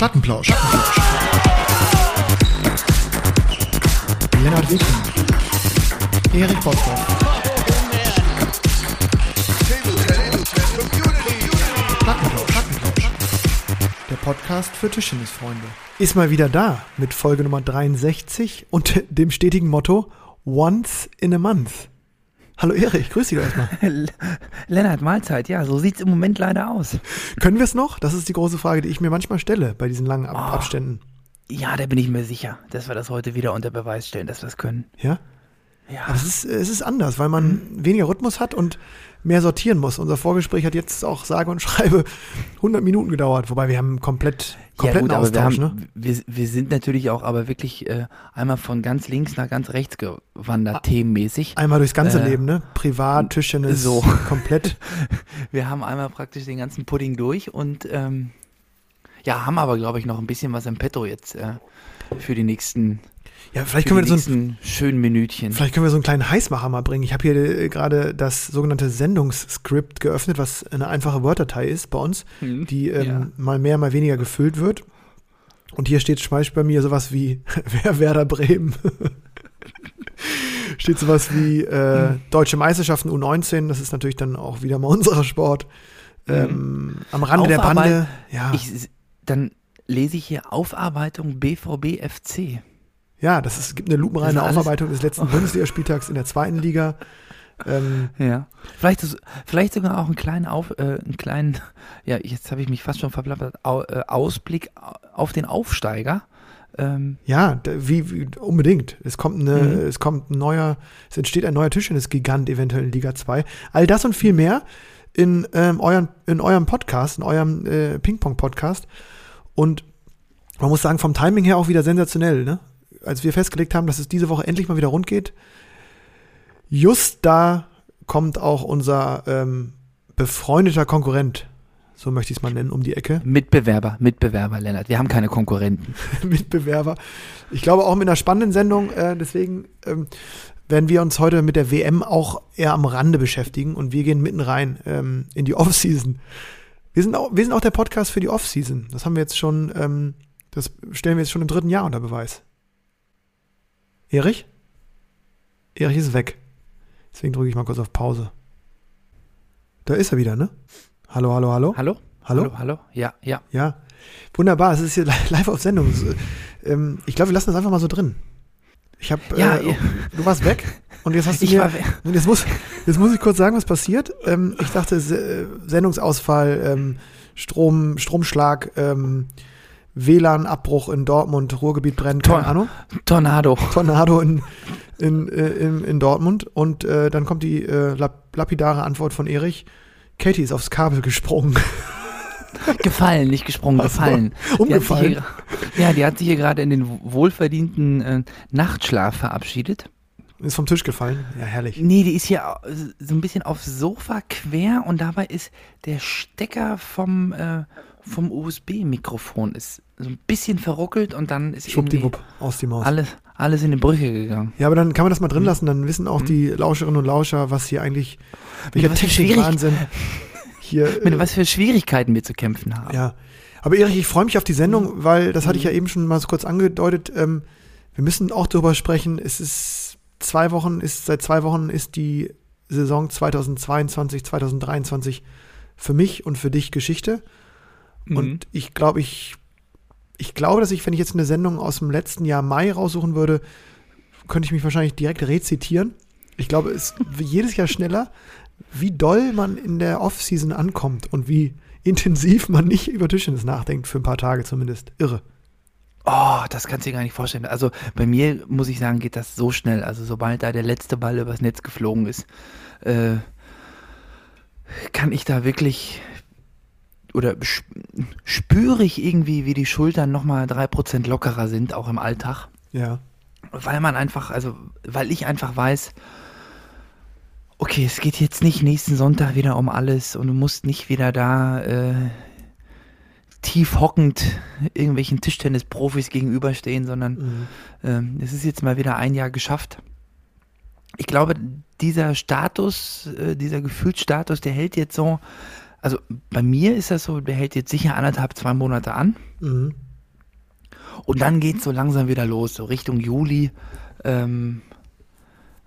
Plattenplausch. Lennart Wittgen. Erik. Plattenplausch. Plattenplausch. Der Podcast für Tischtennisfreunde. Ist mal wieder da mit Folge Nummer 63 und dem stetigen Motto Once in a Month. Hallo Erik, grüß dich erstmal. Lennart, Mahlzeit. Ja, so sieht's im Moment leider aus. Können wir es noch? Das ist die große Frage, die ich mir manchmal stelle bei diesen langen Ab Oh. Abständen. Ja, da bin ich mir sicher, dass wir das heute wieder unter Beweis stellen, dass wir es können. Ja? Ja. Aber es ist, es ist anders, weil man weniger Rhythmus hat und mehr sortieren muss. Unser Vorgespräch hat jetzt auch sage und schreibe 100 Minuten gedauert, wobei wir haben komplett, kompletten ja, gut, aber wir, Austausch. haben, ne? wir, wir sind natürlich auch aber wirklich äh, einmal von ganz links nach ganz rechts gewandert, themenmäßig. Einmal durchs ganze Äh, Leben, ne? Privat, Tischtennis, so. komplett. Wir haben einmal praktisch den ganzen Pudding durch und ähm, ja, haben aber, glaube ich, noch ein bisschen was im Petto jetzt äh, für die nächsten, Ja, vielleicht können wir so ein, schönen Minütchen. Vielleicht können wir so einen kleinen Heißmacher mal bringen. Ich habe hier äh, gerade das sogenannte Sendungsskript geöffnet, was eine einfache Word-Datei ist bei uns, Hm, die ähm, ja. mal mehr, mal weniger gefüllt wird. Und hier steht zum Beispiel bei mir sowas wie Wer Werder Bremen. steht sowas wie äh, Deutsche Meisterschaften U19. Das ist natürlich dann auch wieder mal unser Sport. Ähm, am Rande der Aufarbeit- Bande. Ja, Ich, dann lese ich hier Aufarbeitung BVB FC. Ja, das ist, gibt eine lupenreine Das Aufarbeitung des letzten Bundesligaspieltags in der zweiten Liga. Ähm, Ja. Vielleicht, ist- vielleicht sogar auch einen kleinen, Auf, äh, einen kleinen, ja, jetzt habe ich mich fast schon verplappert, Au, äh, Ausblick auf den Aufsteiger. Ähm, Ja, da, wie, wie unbedingt. Es kommt eine, Mhm. es kommt ein neuer, es entsteht ein neuer Tischtennis-Gigant eventuell in Liga 2. All das und viel mehr in ähm, euren, in eurem Podcast, in eurem äh, Ping-Pong-Podcast. Und man muss sagen, vom Timing her auch wieder sensationell, ne? Als wir festgelegt haben, dass es diese Woche endlich mal wieder rund geht, just da kommt auch unser ähm, befreundeter Konkurrent, so möchte ich es mal nennen, um die Ecke. Mitbewerber, Mitbewerber, Lennart. Wir haben keine Konkurrenten. Mitbewerber. Ich glaube auch mit einer spannenden Sendung. Äh, deswegen ähm, werden wir uns heute mit der WM auch eher am Rande beschäftigen und wir gehen mitten rein ähm, in die Offseason. Wir sind, auch, wir sind auch der Podcast für die Offseason. Das haben wir jetzt schon, ähm, das stellen wir jetzt schon im dritten Jahr unter Beweis. Erich? Erich ist weg. Deswegen drücke ich mal kurz auf Pause. Da ist er wieder, ne? Hallo, hallo, hallo. Hallo? Hallo? Hallo, hallo? Ja, ja. Ja, wunderbar. Es ist hier li- live auf Sendung. Äh, ähm, ich glaube, wir lassen das einfach mal so drin. Ich habe, Ja, äh, ihr- du warst weg und jetzt hast du Ich mir, jetzt muss, jetzt muss ich kurz sagen, was passiert. Ähm, ich dachte, äh, Sendungsausfall, ähm, Strom, Stromschlag, ähm, WLAN-Abbruch in Dortmund, Ruhrgebiet brennt, keine Ahnung. Tornado. Tornado in, in, äh, in, in Dortmund und äh, dann kommt die äh, lap lapidare Antwort von Erich. Katie ist aufs Kabel gesprungen. Gefallen, nicht gesprungen, Ach so, gefallen. umgefallen. Die hier, ja, die hat sich hier gerade in den wohlverdienten äh, Nachtschlaf verabschiedet. Ist vom Tisch gefallen. Ja, herrlich. Nee, die ist hier so ein bisschen aufs Sofa quer und dabei ist der Stecker vom, äh, vom USB-Mikrofon ist so ein bisschen verruckelt und dann ist Schwuppdiwupp, aus die Maus. alles, alles in die Brüche gegangen. Ja, aber dann kann man das mal Hm. drin lassen, dann wissen auch die Lauscherinnen und Lauscher, was hier eigentlich, welcher was für Technikwahnsinn hier. Mit äh, was für Schwierigkeiten wir zu kämpfen haben. ja. Aber Erich, ich freue mich auf die Sendung, Hm. weil, das hatte ich ja eben schon mal so kurz angedeutet, ähm, wir müssen auch darüber sprechen, es ist zwei Wochen, ist, seit zwei Wochen ist die Saison 2022, 2023 für mich und für dich Geschichte. Mhm. Und ich glaube, ich, ich glaube, dass ich, wenn ich jetzt eine Sendung aus dem letzten Jahr Mai raussuchen würde, könnte ich mich wahrscheinlich direkt rezitieren. Ich glaube, es wird jedes Jahr schneller, wie doll man in der Off-Season ankommt und wie intensiv man nicht über Tischtennis nachdenkt, für ein paar Tage zumindest. Irre. Oh, das kannst du dir gar nicht vorstellen. Also bei mir, muss ich sagen, geht das so schnell. Also sobald da der letzte Ball übers Netz geflogen ist, äh, kann ich da wirklich oder sp- spüre ich irgendwie, wie die Schultern nochmal drei Prozent lockerer sind, auch im Alltag. Ja. Weil man einfach, also weil ich einfach weiß, okay, es geht jetzt nicht nächsten Sonntag wieder um alles und du musst nicht wieder da äh, tief hockend irgendwelchen Tischtennis-Profis gegenüberstehen, sondern Mhm. ähm, es ist jetzt mal wieder ein Jahr geschafft. Ich glaube, dieser Status, äh, dieser Gefühlsstatus, der hält jetzt so, also bei mir ist das so, der hält jetzt sicher anderthalb, zwei Monate an. Mhm. Und dann geht es so langsam wieder los, so Richtung Juli. Ähm,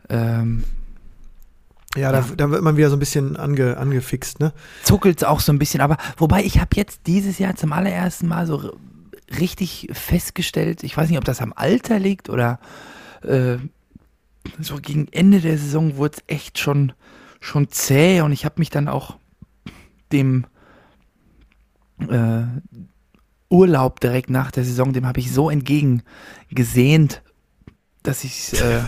ähm, Ja, da, da wird man wieder so ein bisschen ange, angefixt, ne? zuckelt es auch so ein bisschen. Aber wobei ich habe jetzt dieses Jahr zum allerersten Mal so richtig festgestellt, ich weiß nicht, ob das am Alter liegt oder äh, so gegen Ende der Saison wurde es echt schon, schon zäh und ich habe mich dann auch dem äh, Urlaub direkt nach der Saison, dem habe ich so entgegengesehnt, dass ich äh,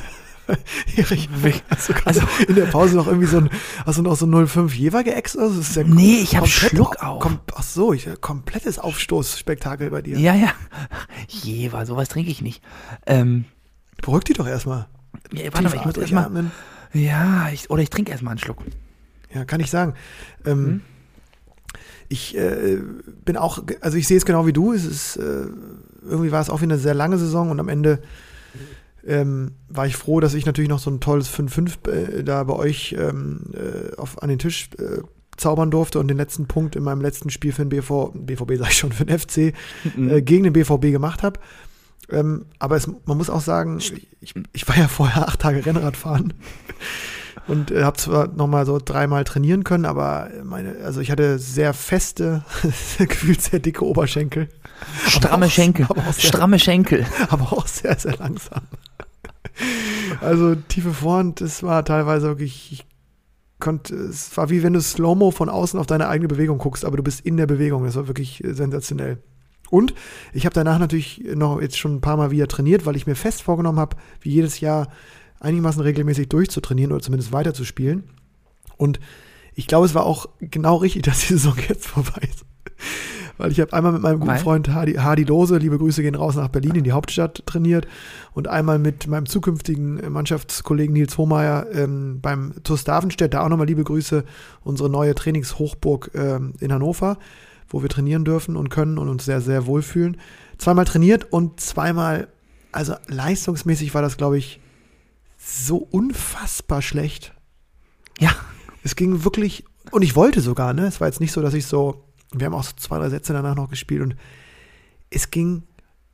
Erich, hast du gerade Also- in der Pause noch irgendwie so ein, hast du noch so 05 Jever geäxt? Also, das ist ja Nee, ich hab komplett Schluck au- auf. Kom, ach so, ich, komplettes Aufstoßspektakel bei dir. ja, ja, Jever, sowas trinke ich nicht. Ähm, Beruhig dich doch erstmal. ja, warte mal, ich muss erstmal, ja, ich, oder ich trinke erstmal einen Schluck. Ja, kann ich sagen. Ähm, Hm? Ich äh, bin auch, also ich sehe es genau wie du. Es ist, äh, irgendwie war es auch wieder eine sehr lange Saison und am Ende ähm, war ich froh, dass ich natürlich noch so ein tolles 5-5 äh, da bei euch ähm, äh, auf, an den Tisch äh, zaubern durfte und den letzten Punkt in meinem letzten Spiel für den BV, BVB sag ich schon, für den FC Mhm. gegen den BVB gemacht habe. Ähm, aber es, man muss auch sagen, ich, ich war ja vorher acht Tage Rennrad fahren und äh, habe zwar noch mal so dreimal trainieren können, aber meine, also ich hatte sehr feste, gefühlt sehr dicke Oberschenkel, Stramme auch- Schenkel, aber auch sehr- stramme Schenkel. aber auch sehr, sehr langsam. Also tiefe Vorhand, das war teilweise wirklich, ich konnte, es war wie wenn du Slow-Mo von außen auf deine eigene Bewegung guckst, aber du bist in der Bewegung. Das war wirklich äh, sensationell. Und ich habe danach natürlich noch jetzt schon ein paar Mal wieder trainiert, weil ich mir fest vorgenommen habe, wie jedes Jahr einigermaßen regelmäßig durchzutrainieren oder zumindest weiterzuspielen. Und ich glaube, es war auch genau richtig, dass die Saison jetzt vorbei ist. Weil ich habe einmal mit meinem guten Weil? Freund Hardy, Hardy Lose, liebe Grüße gehen raus nach Berlin in die Hauptstadt trainiert und einmal mit meinem zukünftigen Mannschaftskollegen Nils Hohmeier ähm, beim TuS Davenstedt, da auch nochmal liebe Grüße, unsere neue Trainingshochburg ähm, in Hannover, wo wir trainieren dürfen und können und uns sehr, sehr wohlfühlen. Zweimal trainiert und zweimal, also leistungsmäßig war das, glaube ich, so unfassbar schlecht. Ja, Es ging wirklich, und ich wollte sogar, ne? Es war jetzt nicht so, dass ich so, wir haben auch so zwei, drei Sätze danach noch gespielt und es ging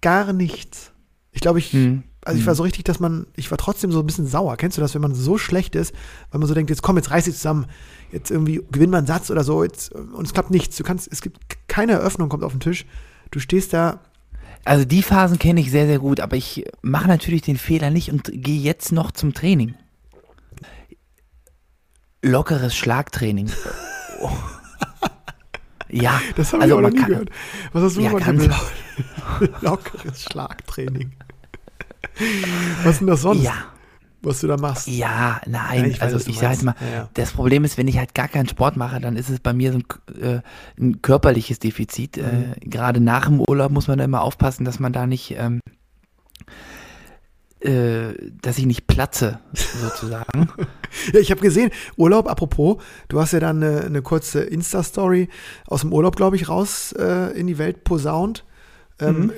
gar nichts. Ich glaube, ich, Hm. also ich war so richtig, dass man, ich war trotzdem so ein bisschen sauer. Kennst du das, wenn man so schlecht ist, weil man so denkt, jetzt komm, jetzt reiß dich zusammen, jetzt irgendwie gewinn mal einen Satz oder so, jetzt, und es klappt nichts. Du kannst, es gibt keine Eröffnung, kommt auf den Tisch. Du stehst da, Also die Phasen kenne ich sehr, sehr gut, aber ich mache natürlich den Fehler nicht und gehe jetzt noch zum Training. Lockeres Schlagtraining. Oh. Ja, das habe also ich auch noch nie kann- gehört. Was hast du Ja, für lockeres Schlagtraining? Was ist denn das sonst, ja, was du da machst? ja, nein. Ja, ich weiß, also ich sage jetzt mal. Ja, ja. das Problem ist, wenn ich halt gar keinen Sport mache, dann ist es bei mir so ein, äh, ein körperliches Defizit. Äh, Mhm. Gerade nach dem Urlaub muss man da immer aufpassen, dass man da nicht, ähm, äh, dass ich nicht platze, sozusagen. Ja, ich habe gesehen, Urlaub, apropos, du hast ja dann eine, eine kurze Insta-Story aus dem Urlaub, glaube ich, raus äh, in die Welt posaunt. Ähm, Mhm.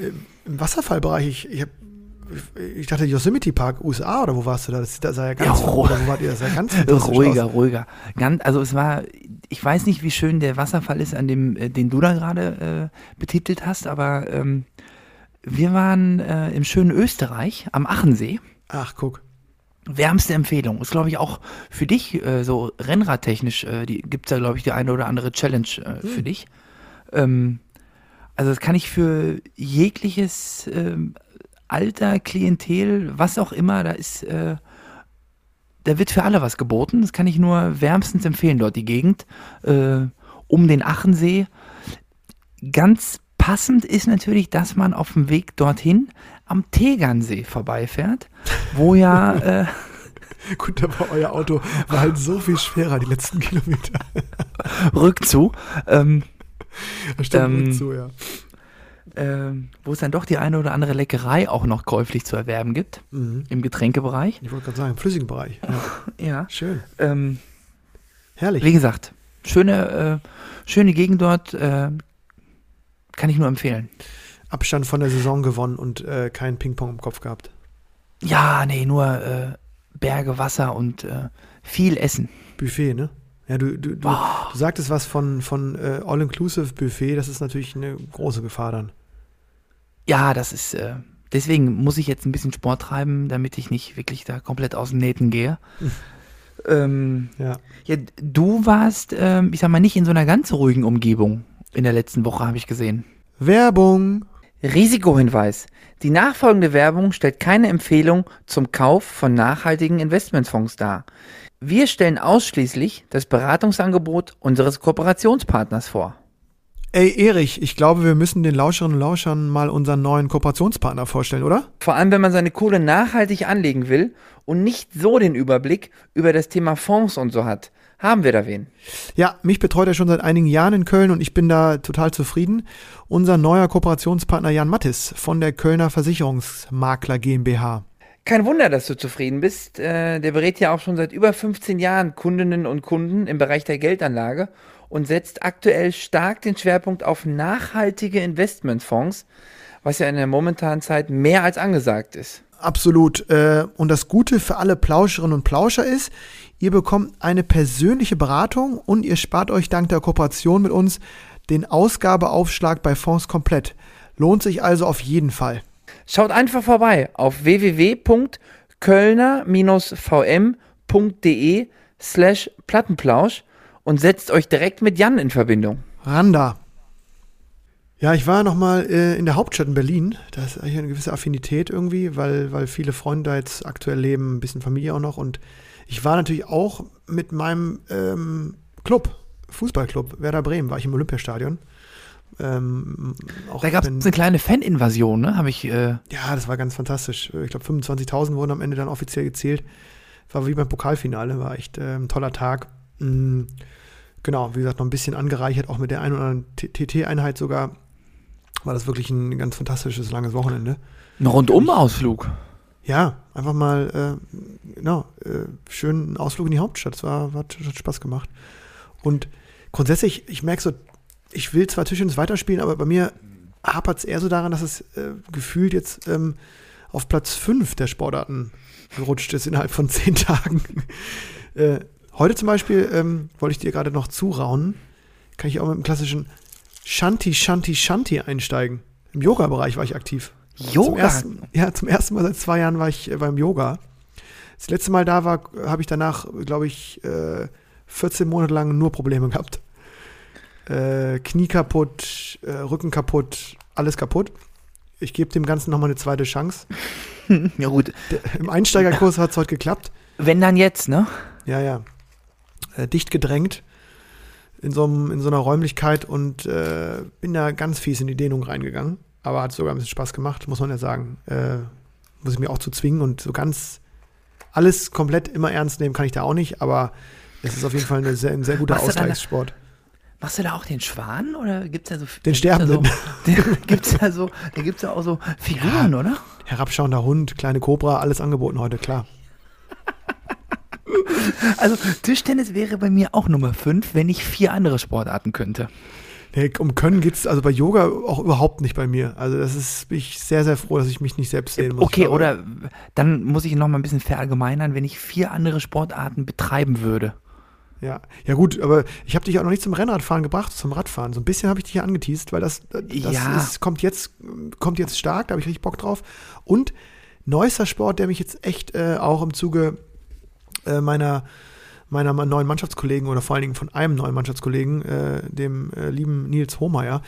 Im Wasserfallbereich, ich, ich, hab, ich dachte Yosemite Park, USA oder wo warst du da? Das, das sah ja ganz, Ja, wo wart ihr? Das sah ganz ruhiger, aus. ruhiger. Ganz, also es war, ich weiß nicht, wie schön der Wasserfall ist, an dem, äh, den du da gerade äh, betitelt hast, aber ähm, wir waren äh, im schönen Österreich am Achensee. Ach, guck. Wärmste Empfehlung. Ist, glaube ich, auch für dich äh, so rennradtechnisch, äh, gibt es da, glaube ich, die eine oder andere Challenge äh, für Hm. dich. Ähm, also das kann ich für jegliches ähm, Alter, Klientel, was auch immer, da ist, äh, da wird für alle was geboten. Das kann ich nur wärmstens empfehlen, dort die Gegend. Äh, um den Achensee. Ganz passend ist natürlich, dass man auf dem Weg dorthin am Tegernsee vorbeifährt, wo ja äh, Gut, aber euer Auto war halt so viel schwerer die letzten Kilometer. Rückzu, ähm, stimmt Ähm, ähm, zu, ja. Ähm, wo es dann doch die eine oder andere Leckerei auch noch käuflich zu erwerben gibt, Mhm. im Getränkebereich. Ich wollte gerade sagen, im flüssigen Bereich. Ja. Ja. Schön. Ähm, Herrlich. wie gesagt, schöne, äh, schöne Gegend dort, äh, kann ich nur empfehlen. Abstand von der Saison gewonnen und äh, kein Ping-Pong im Kopf gehabt. Ja, nee, nur äh, Berge, Wasser und äh, viel Essen. Buffet, ne? Ja, du, du, du, du sagtest was von, von äh, All-Inclusive Buffet, das ist natürlich eine große Gefahr dann. Ja, das ist, äh, deswegen muss ich jetzt ein bisschen Sport treiben, damit ich nicht wirklich da komplett aus den Nähten gehe. ähm, Ja. ja, du warst, ähm, ich sag mal, nicht in so einer ganz ruhigen Umgebung in der letzten Woche, habe ich gesehen. Werbung. Risikohinweis. Die nachfolgende Werbung stellt keine Empfehlung zum Kauf von nachhaltigen Investmentfonds dar. Wir stellen ausschließlich das Beratungsangebot unseres Kooperationspartners vor. Ey, Erich, ich glaube, wir müssen den Lauscherinnen und Lauschern mal unseren neuen Kooperationspartner vorstellen, oder? Vor allem, wenn man seine Kohle nachhaltig anlegen will und nicht so den Überblick über das Thema Fonds und so hat. Haben wir da wen? Ja, mich betreut er schon seit einigen Jahren in Köln und ich bin da total zufrieden. Unser neuer Kooperationspartner Jan Mattis von der Kölner Versicherungsmakler GmbH. Kein Wunder, dass du zufrieden bist. Äh, der berät ja auch schon seit über 15 Jahren Kundinnen und Kunden im Bereich der Geldanlage und setzt aktuell stark den Schwerpunkt auf nachhaltige Investmentfonds, was ja in der momentanen Zeit mehr als angesagt ist. Absolut. Äh, Und das Gute für alle Plauscherinnen und Plauscher ist, ihr bekommt eine persönliche Beratung und ihr spart euch dank der Kooperation mit uns den Ausgabeaufschlag bei Fonds komplett. Lohnt sich also auf jeden Fall. Schaut einfach vorbei auf www.kölner-vm.de slash Plattenplausch und setzt euch direkt mit Jan in Verbindung. Randa. Ja, ich war noch mal äh, in der Hauptstadt in Berlin. Da ist eigentlich eine gewisse Affinität irgendwie, weil, weil viele Freunde da jetzt aktuell leben, ein bisschen Familie auch noch. Und ich war natürlich auch mit meinem ähm, Club, Fußballclub, Werder Bremen, war ich im Olympiastadion. Ähm, Da gab es eine kleine Faninvasion, ne? Habe ich. Äh, ja, das war ganz fantastisch. Ich glaube, 25.000 wurden am Ende dann offiziell gezählt. War wie beim Pokalfinale, war echt äh, ein toller Tag. Mm, genau, wie gesagt, noch ein bisschen angereichert, auch mit der ein oder anderen TT-Einheit sogar. War das wirklich ein ganz fantastisches, langes Wochenende. ein Rundum-Ausflug. Ja, einfach mal, äh, genau, äh, schön einen Ausflug in die Hauptstadt. Es war, hat, hat Spaß gemacht. Und grundsätzlich, ich merke so, ich will zwar Tischtennis weiterspielen, aber bei mir hapert es eher so daran, dass es äh, gefühlt jetzt ähm, auf Platz 5 der Sportarten gerutscht ist innerhalb von zehn Tagen. äh, heute zum Beispiel ähm, wollte ich dir gerade noch zuraunen, kann ich auch mit dem klassischen Shanti, Shanti, Shanti einsteigen. Im Yoga-Bereich war ich aktiv. Zum Yoga. ersten, ja, zum ersten Mal seit zwei Jahren war ich äh, beim Yoga. Das letzte Mal da war, habe ich danach, glaube ich, äh, 14 Monate lang nur Probleme gehabt. Äh, Knie kaputt, äh, Rücken kaputt, alles kaputt. Ich gebe dem Ganzen nochmal eine zweite Chance. Ja, gut. Im Einsteigerkurs hat es heute geklappt. Wenn dann jetzt, ne? Ja, ja. Äh, dicht gedrängt in so, einem, in so einer Räumlichkeit und äh, bin da ganz fies in die Dehnung reingegangen. Aber hat sogar ein bisschen Spaß gemacht, muss man ja sagen. Äh, muss ich mir auch zu zwingen und so ganz alles komplett immer ernst nehmen kann ich da auch nicht, aber es ist auf jeden Fall eine sehr, ein sehr guter Machst du dann- Ausgleichssport. Machst du da auch den Schwan oder gibt's da so Den da gibt's da Sterbenden. So, da gibt's da so, da gibt's ja auch so Figuren, oder? Herabschauender Hund, kleine Cobra, alles angeboten heute, klar. Also Tischtennis wäre bei mir auch Nummer 5, wenn ich vier andere Sportarten könnte. Nee, um Können geht es also bei Yoga auch überhaupt nicht bei mir. Also das ist, bin ich sehr, sehr froh, dass ich mich nicht selbst sehen muss. Okay, oder dann muss ich noch mal ein bisschen verallgemeinern, wenn ich vier andere Sportarten betreiben würde. Ja, ja gut, aber ich habe dich auch noch nicht zum Rennradfahren gebracht, zum Radfahren. So ein bisschen habe ich dich hier angeteased, weil das, das Ja. ist, kommt, jetzt, kommt jetzt stark, da habe ich richtig Bock drauf. Und neuester Sport, der mich jetzt echt äh, auch im Zuge äh, meiner, meiner neuen Mannschaftskollegen oder vor allen Dingen von einem neuen Mannschaftskollegen, äh, dem äh, lieben Nils Hohmeier,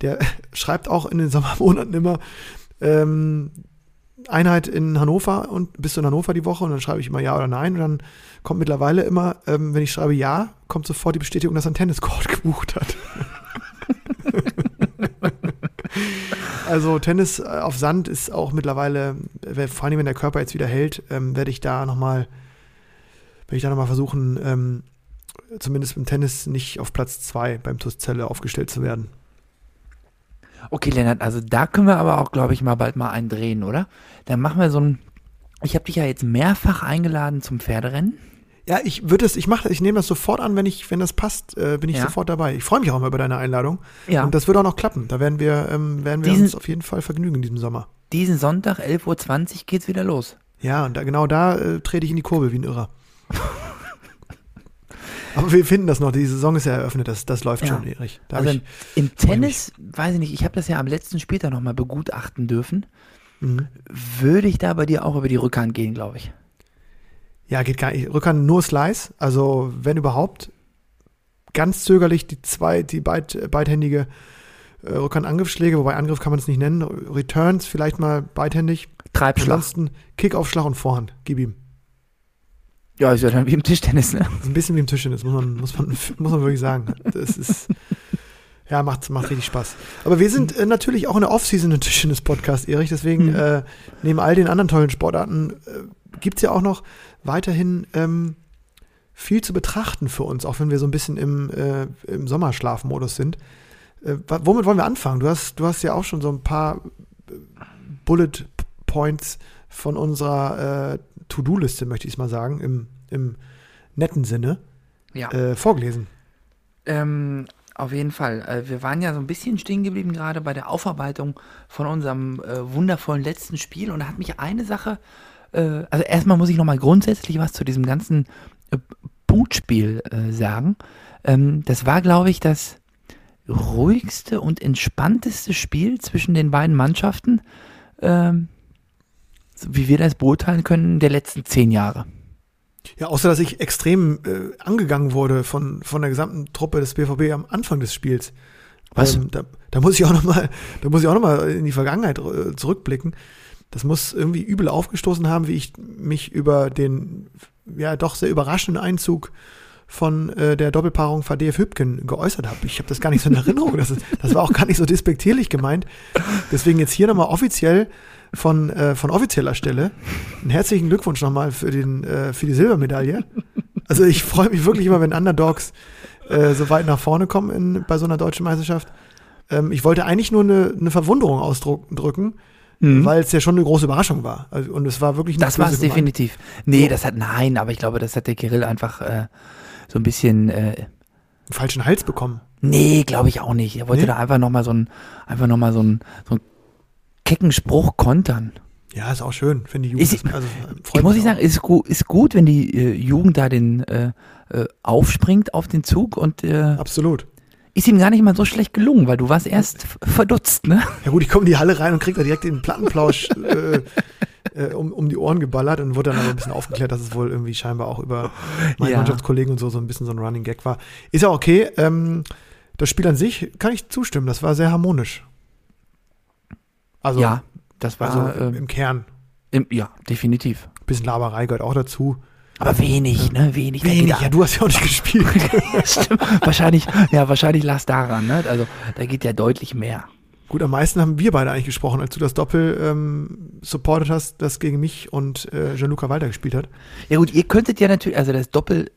der schreibt auch in den Sommermonaten immer ähm, Einheit in Hannover und bist du in Hannover die Woche und dann schreibe ich immer ja oder nein und dann kommt mittlerweile immer, ähm, wenn ich schreibe ja, kommt sofort die Bestätigung, dass er einen Tenniscourt gebucht hat. also Tennis äh, auf Sand ist auch mittlerweile, äh, vor allem wenn der Körper jetzt wieder hält, ähm, werde ich da nochmal, werde ich da nochmal versuchen, ähm, zumindest im Tennis nicht auf Platz zwei beim TuS Celle aufgestellt zu werden. Okay, Lennart, also da können wir aber auch, glaube ich, mal bald mal einen drehen, oder? Dann machen wir so ein. Ich habe dich ja jetzt mehrfach eingeladen zum Pferderennen. Ja, ich würde es, ich mache, ich nehme das sofort an, wenn ich, wenn das passt, äh, bin ich Ja. sofort dabei. Ich freue mich auch immer über deine Einladung. Ja. Und das wird auch noch klappen. Da werden wir, ähm, werden wir Diesen- uns auf jeden Fall vergnügen in diesem Sommer. Diesen Sonntag, 11.20 Uhr, geht's wieder los. Ja, und da, genau da äh, trete ich in die Kurbel wie ein Irrer. Aber wir finden das noch, die Saison ist ja eröffnet, das, das läuft Ja. schon, Erich. Da Also ich, im Tennis, weiß ich nicht, ich habe das ja am letzten Spieltag nochmal begutachten dürfen. mhm. Würde ich da bei dir auch über die Rückhand gehen, glaube ich. Ja, geht gar nicht. Rückhand nur Slice, also wenn überhaupt. Ganz zögerlich die zwei, die beid, beidhändige äh, Rückhand-Angriffsschläge, wobei Angriff kann man es nicht nennen. Returns vielleicht mal beidhändig. Treibschlag. Ansonsten Kickaufschlag und Vorhand. Gib ihm. Ja, ist ja dann wie im Tischtennis, ne? Ein bisschen wie im Tischtennis, muss man, muss man, muss man wirklich sagen. Das ist, ja, macht, macht richtig Spaß. Aber wir sind äh, natürlich auch in der Offseason ein Tischtennis-Podcast, Erich. Deswegen, Mhm. äh, neben all den anderen tollen Sportarten, äh, gibt es ja auch noch weiterhin ähm, viel zu betrachten für uns, auch wenn wir so ein bisschen im, äh, im Sommerschlafmodus sind. Äh, womit wollen wir anfangen? Du hast, du hast ja auch schon so ein paar äh, Bullet Points von unserer äh, To-Do-Liste, möchte ich es mal sagen, im, im netten Sinne Ja. äh, vorgelesen. Ähm, auf jeden Fall. Äh, wir waren ja so ein bisschen stehen geblieben gerade bei der Aufarbeitung von unserem äh, wundervollen letzten Spiel und da hat mich eine Sache, äh, also erstmal muss ich nochmal grundsätzlich was zu diesem ganzen äh, Punktspiel äh, sagen. Ähm, das war, glaube ich, das ruhigste und entspannteste Spiel zwischen den beiden Mannschaften, ähm, wie wir das beurteilen können, der letzten zehn Jahre. Ja, außer dass ich extrem äh, angegangen wurde von, von der gesamten Truppe des BVB am Anfang des Spiels. Was? Ähm, da, da muss ich auch noch mal, da muss ich auch noch mal in die Vergangenheit äh, zurückblicken. Das muss irgendwie übel aufgestoßen haben, wie ich mich über den ja doch sehr überraschenden Einzug von äh, der Doppelpaarung Fadeev Hübken geäußert habe. Ich habe das gar nicht so in Erinnerung. Das, das war auch gar nicht so despektierlich gemeint. Deswegen jetzt hier nochmal offiziell von, äh, von offizieller Stelle einen herzlichen Glückwunsch nochmal für, den, äh, für die Silbermedaille. Also ich freue mich wirklich immer, wenn Underdogs äh, so weit nach vorne kommen in, bei so einer deutschen Meisterschaft. Ähm, ich wollte eigentlich nur eine, eine Verwunderung ausdrücken, weil es ja schon eine große Überraschung war. Also, und es war wirklich nicht Mhm. Das war es definitiv. Nee, So. das hat, nein, aber ich glaube, das hat der Kirill einfach äh, so ein bisschen, äh, Einen falschen Hals bekommen. nee, glaube ich auch nicht. Er wollte Nee? da einfach nochmal so ein, einfach nochmal so ein, so ein kecken Spruch kontern. Ja, ist auch schön, wenn die Jugend. Ist- also, Ich muss ich sagen, ist, ist gut, wenn die äh, Jugend da den äh, äh, aufspringt auf den Zug und äh. Absolut. ist ihm gar nicht mal so schlecht gelungen, weil du warst erst verdutzt, ne? Ja gut, ich komme in die Halle rein und krieg da direkt den Plattenplausch äh, äh, um, um die Ohren geballert und wurde dann aber ein bisschen aufgeklärt, dass es wohl irgendwie scheinbar auch über meine Ja. Mannschaftskollegen und so so ein bisschen so ein Running Gag war. Ist ja okay. Ähm, das Spiel an sich kann ich zustimmen. Das war sehr harmonisch. Also, ja, das war, also im, ähm, im Kern. im, ja, definitiv. bisschen Laberei gehört auch dazu. Aber wenig, ne? Wenig. Wenig, ja, du hast ja auch nicht gespielt. Stimmt. wahrscheinlich, ja, wahrscheinlich lag es daran, ne? Also da geht ja deutlich mehr. Gut, am meisten haben wir beide eigentlich gesprochen, als du das Doppel ähm, supportet hast, das gegen mich und äh, Gianluca Walter gespielt hat. Ja gut, ihr könntet ja natürlich, also das Doppel,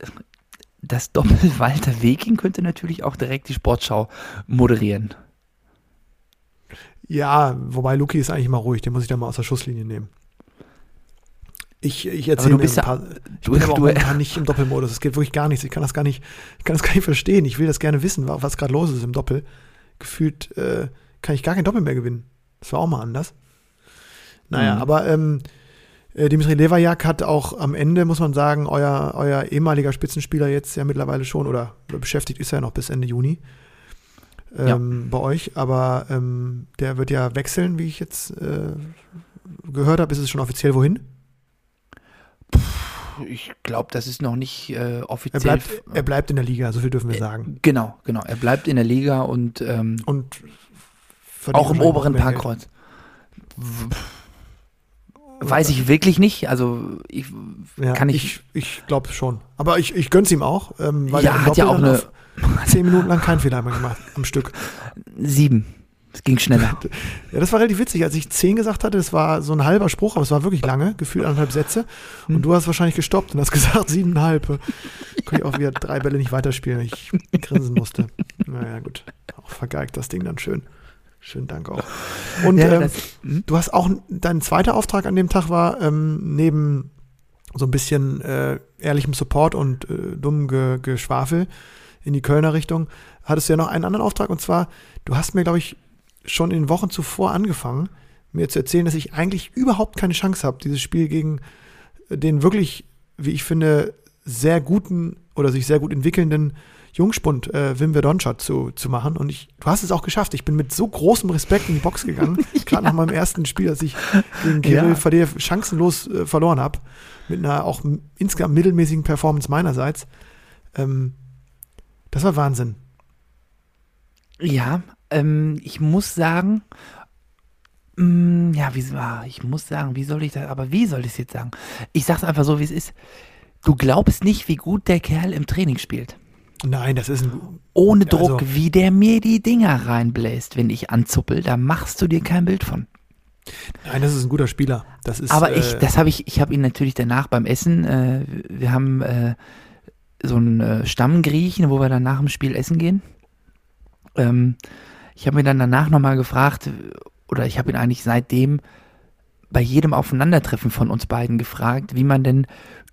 das Doppel Walter Weking könnte natürlich auch direkt die Sportschau moderieren. Ja, wobei Luki ist eigentlich immer ruhig, den muss ich dann mal aus der Schusslinie nehmen. Ich, ich Aber erzähle du bist ein ja- paar, ich du- bin aber auch momentan nicht im Doppelmodus. Es geht wirklich gar nichts. Ich kann das gar nicht, ich kann das gar nicht verstehen. Ich will das gerne wissen, wa- was gerade los ist im Doppel. Gefühlt äh, kann ich gar kein Doppel mehr gewinnen. Das war auch mal anders. Naja, Mhm. aber ähm, äh, Dimitri Levajak hat auch am Ende, muss man sagen, euer, euer ehemaliger Spitzenspieler jetzt ja mittlerweile schon oder beschäftigt ist er ja noch bis Ende Juni ähm, bei euch, aber ähm, der wird ja wechseln, wie ich jetzt äh, gehört habe. Ist es schon offiziell wohin? Ich glaube, das ist noch nicht äh, Er offiziell. bleibt, er bleibt in der Liga, so viel dürfen wir sagen. genau, genau. Er bleibt in der Liga und ähm, Und auch im oberen. Parkkreuz. Weiß ich wirklich nicht. Also ich Ja, kann ich- ich, ich glaube schon. Aber ich, ich gönn's ihm auch, ähm, weil Ja, er hat ja auch dann auf zehn Minuten lang keinen Fehler mehr gemacht am Stück. sieben. Es ging schneller. Ja, das war relativ witzig. Als ich zehn gesagt hatte, das war so ein halber Spruch, aber es war wirklich lange, gefühlt anderthalb Sätze. Und Hm. du hast wahrscheinlich gestoppt und hast gesagt siebeneinhalb. Konnte ich auch wieder drei Bälle nicht weiterspielen, ich grinsen musste. Naja, gut. Auch vergeigt das Ding dann schön. Schönen Dank auch. Und Ja, ähm, das- hm? du hast auch, dein zweiter Auftrag an dem Tag war, ähm, neben so ein bisschen äh, ehrlichem Support und äh, dummem Ge Geschwafel in die Kölner Richtung, hattest du ja noch einen anderen Auftrag und zwar, du hast mir, glaube ich, schon in den Wochen zuvor angefangen, mir zu erzählen, dass ich eigentlich überhaupt keine Chance habe, dieses Spiel gegen den wirklich, wie ich finde, sehr guten oder sich sehr gut entwickelnden Jungspund äh, Wim Verdonschat zu, zu machen. Und ich, du hast es auch geschafft. Ich bin mit so großem Respekt in die Box gegangen, gerade nach meinem ersten Spiel, dass ich gegen Kirill Ja. Fadeev chancenlos äh, verloren habe. Mit einer auch insgesamt mittelmäßigen Performance meinerseits. Ähm, das war Wahnsinn. Ja, ähm, ich muss sagen, mm, ja, wie, ah, ich muss sagen, wie soll ich das, aber wie soll ich es jetzt sagen? Ich sag's einfach so, wie es ist. Du glaubst nicht, wie gut der Kerl im Training spielt. Nein, das ist ein. Ohne Also- Druck, wie der mir die Dinger reinbläst, wenn ich anzuppel, da machst du dir kein Bild von. Nein, das ist ein guter Spieler. Das ist, Aber ich, äh, das habe ich, ich habe ihn natürlich danach beim Essen, äh, wir haben äh, so einen äh, Stammgriechen, wo wir dann nach dem Spiel essen gehen. Ähm, ich habe mir dann danach nochmal gefragt, oder ich habe ihn eigentlich seitdem bei jedem Aufeinandertreffen von uns beiden gefragt, wie man denn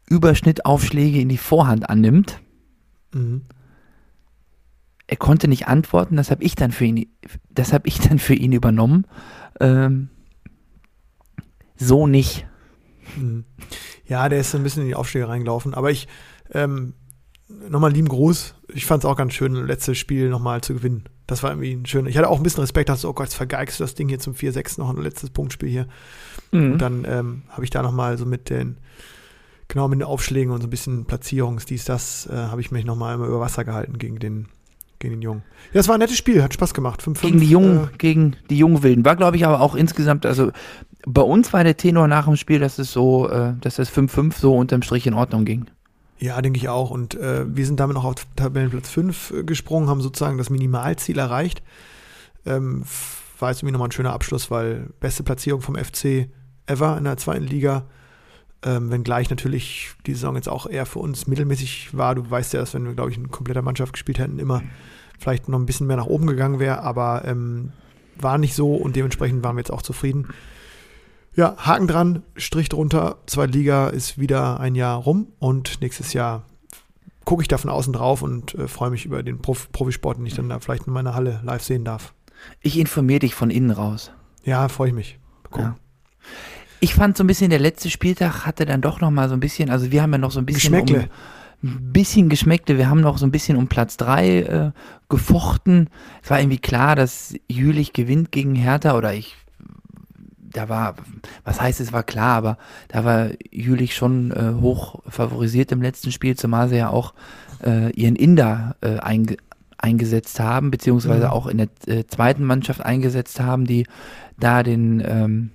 Überschnittaufschläge in die Vorhand annimmt. mhm. Er konnte nicht antworten, das habe ich dann für ihn, das habe ich dann für ihn übernommen. Ähm, so nicht. Mhm. Ja, der ist so ein bisschen in die Aufschläge reingelaufen. Aber ich, ähm, nochmal lieben Gruß. Ich fand es auch ganz schön, letztes Spiel nochmal zu gewinnen. Das war irgendwie ein schöner. Ich hatte auch ein bisschen Respekt, dachte so, oh Gott, jetzt vergeigst du das Ding hier zum 4-6 noch ein letztes Punktspiel hier. Mhm. Und dann ähm, habe ich da nochmal so mit den, genau mit den Aufschlägen und so ein bisschen Platzierungs, dies, das, äh, habe ich mich nochmal immer über Wasser gehalten gegen den, gegen den Jungen. Ja, es war ein nettes Spiel, hat Spaß gemacht. 5, gegen die jungen, Äh, gegen die jungen Wilden. War, glaube ich, aber auch insgesamt, also bei uns war der Tenor nach dem Spiel, dass es so, äh, dass das 5-5 so unterm Strich in Ordnung ging. Ja, denke ich auch. Und äh, wir sind damit noch auf Tabellenplatz 5 äh, gesprungen, haben sozusagen das Minimalziel erreicht. Ähm, war jetzt irgendwie nochmal ein schöner Abschluss, weil beste Platzierung vom FC ever in der zweiten Liga. Ähm, wenngleich natürlich die Saison jetzt auch eher für uns mittelmäßig war. Du weißt ja, dass wenn wir, glaube ich, in kompletter Mannschaft gespielt hätten, immer vielleicht noch ein bisschen mehr nach oben gegangen wäre, aber ähm, war nicht so und dementsprechend waren wir jetzt auch zufrieden. Ja, Haken dran, Strich drunter, zweite Liga ist wieder ein Jahr rum und nächstes Jahr gucke ich da von außen drauf und äh, freue mich über den Prof Profisport, den ich dann da vielleicht in meiner Halle live sehen darf. Ich informiere dich von innen raus. Ja, freue ich mich. Gucken. Ja. Ich fand so ein bisschen, der letzte Spieltag hatte dann doch noch mal so ein bisschen, also wir haben ja noch so ein bisschen Geschmäckle. um ein bisschen Geschmäckle, wir haben noch so ein bisschen um Platz 3 äh, gefochten. Es war irgendwie klar, dass Jülich gewinnt gegen Hertha oder ich da war, was heißt es war klar, aber da war Jülich schon äh, hoch favorisiert im letzten Spiel, zumal sie ja auch äh, ihren Inder äh, einge eingesetzt haben, beziehungsweise Mhm. auch in der äh, zweiten Mannschaft eingesetzt haben, die da den, ähm,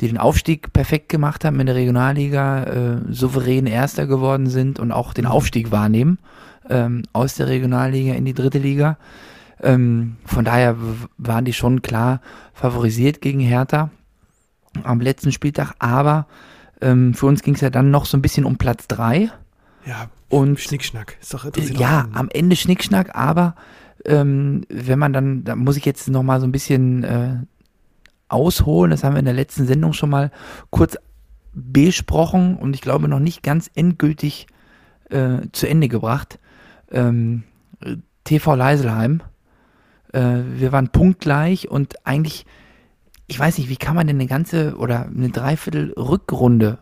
die den Aufstieg perfekt gemacht haben in der Regionalliga, äh, souverän Erster geworden sind und auch den Mhm. Aufstieg wahrnehmen ähm, aus der Regionalliga in die dritte Liga. Ähm, von daher waren die schon klar favorisiert gegen Hertha am letzten Spieltag, aber ähm, für uns ging es ja dann noch so ein bisschen um Platz drei Ja, und Schnickschnack. Ist doch interessiert ja, am Ende Schnickschnack, aber ähm, wenn man dann, da muss ich jetzt noch mal so ein bisschen äh, ausholen, das haben wir in der letzten Sendung schon mal kurz besprochen und ich glaube noch nicht ganz endgültig äh, zu Ende gebracht. Ähm, äh, TV Leiselheim, äh, wir waren punktgleich und eigentlich, ich weiß nicht, wie kann man denn eine ganze oder eine Dreiviertel Rückrunde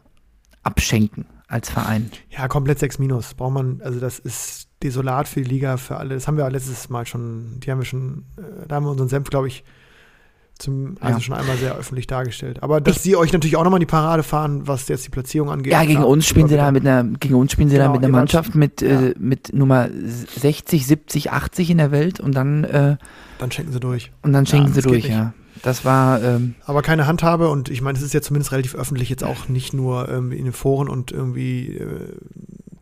abschenken als Verein? Ja, komplett 6 Minus. Braucht man, also das ist desolat für die Liga, für alle. Das haben wir letztes Mal schon, die haben wir schon, äh, da haben wir unseren Senf, glaube ich, zum, also Ja. schon einmal sehr öffentlich dargestellt. Aber dass sie euch natürlich auch nochmal in die Parade fahren, was jetzt die Platzierung angeht. Ja, gegen klar, uns spielen sie da mit einer, gegen uns spielen sie da Genau, mit einer Mannschaft mit, äh, mit Nummer 60, 70, 80 in der Welt und dann, äh, Dann schenken sie durch. und dann schenken Ja, sie durch, ja. Das war, ähm, Aber keine Handhabe und ich meine, es ist ja zumindest relativ öffentlich jetzt auch nicht nur irgendwie in den Foren und irgendwie äh,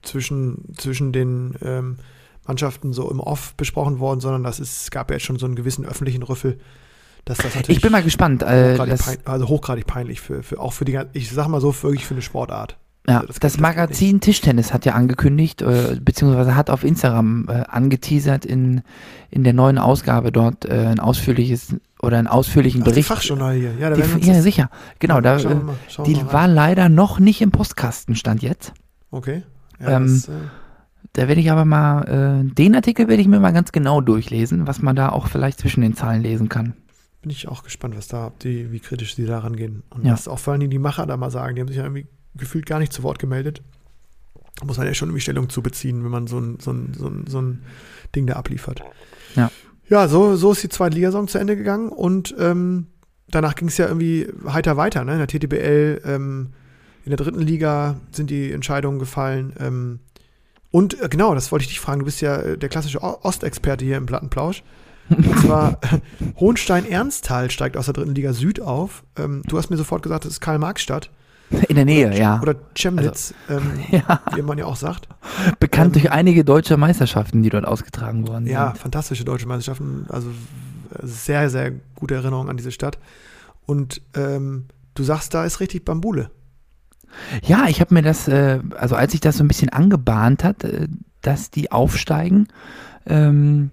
zwischen, zwischen den ähm, Mannschaften so im Off besprochen worden, sondern das ist, es gab ja jetzt schon so einen gewissen öffentlichen Rüffel, dass das natürlich ich bin mal gespannt. Äh, pein, also hochgradig peinlich für, für auch für die ich sag mal so wirklich für eine Sportart. ja, also das das, geht- das Magazin Tischtennis hat ja angekündigt, äh, beziehungsweise hat auf Instagram äh, angeteasert in, in der neuen Ausgabe dort äh, ein ausführliches oder einen ausführlichen Ach, die Bericht. Fachjournal hier. Ja, da Die, ja, sicher. Genau, da, Schauen äh, mal, schauen die war leider noch nicht im Postkasten, stand jetzt. Okay. Ja, ähm, das, äh, Da werde ich aber mal, äh, den Artikel werde ich mir mal ganz genau durchlesen, was man da auch vielleicht zwischen den Zeilen lesen kann. bin ich auch gespannt, was da, die, wie kritisch sie da rangehen. Und Ja. was auch vor allen Dingen die Macher da mal sagen. Die haben sich ja irgendwie gefühlt gar nicht zu Wort gemeldet. Da muss man ja schon irgendwie Stellung zu beziehen, wenn man so ein, so ein, so ein, so ein Ding da abliefert. Ja. Ja, so, so ist die zweite Ligasaison zu Ende gegangen und ähm, danach ging es ja irgendwie heiter weiter. Ne? In der TTBL, ähm, in der dritten Liga sind die Entscheidungen gefallen. Ähm, und äh, genau, das wollte ich dich fragen. Du bist ja äh, der klassische Ostexperte hier im Plattenplausch. Und zwar Hohenstein-Ernsthal steigt aus der dritten Liga Süd auf. Ähm, du hast mir sofort gesagt, das ist Karl-Marx-Stadt. In der Nähe, ja. Oder Chemnitz, ähm, ja. wie man ja auch sagt. Bekannt durch einige deutsche Meisterschaften, die dort ausgetragen worden Ja, sind. fantastische deutsche Meisterschaften. Also äh, sehr, sehr gute Erinnerung an diese Stadt. Und ähm, du sagst, da ist richtig Bambule. Ja, ich habe mir das, äh, also als sich das so ein bisschen angebahnt hat, äh, dass die aufsteigen, ähm,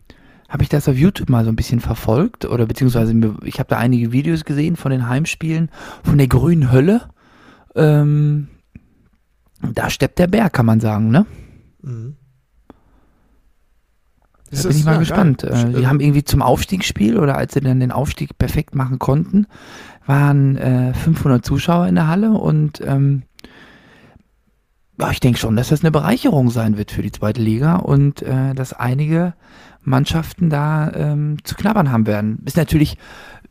habe ich das auf YouTube mal so ein bisschen verfolgt oder beziehungsweise ich habe da einige Videos gesehen von den Heimspielen von der grünen Hölle. Ähm, da steppt der Bär, kann man sagen, ne? Mhm. Da bin ich mal ja, gespannt. geil. Äh, die haben irgendwie zum Aufstiegsspiel oder als sie dann den Aufstieg perfekt machen konnten, waren äh, 500 Zuschauer in der Halle und ähm, ja, ich denke schon, dass das eine Bereicherung sein wird für die zweite Liga und äh, dass einige Mannschaften da ähm, zu knabbern haben werden. Ist natürlich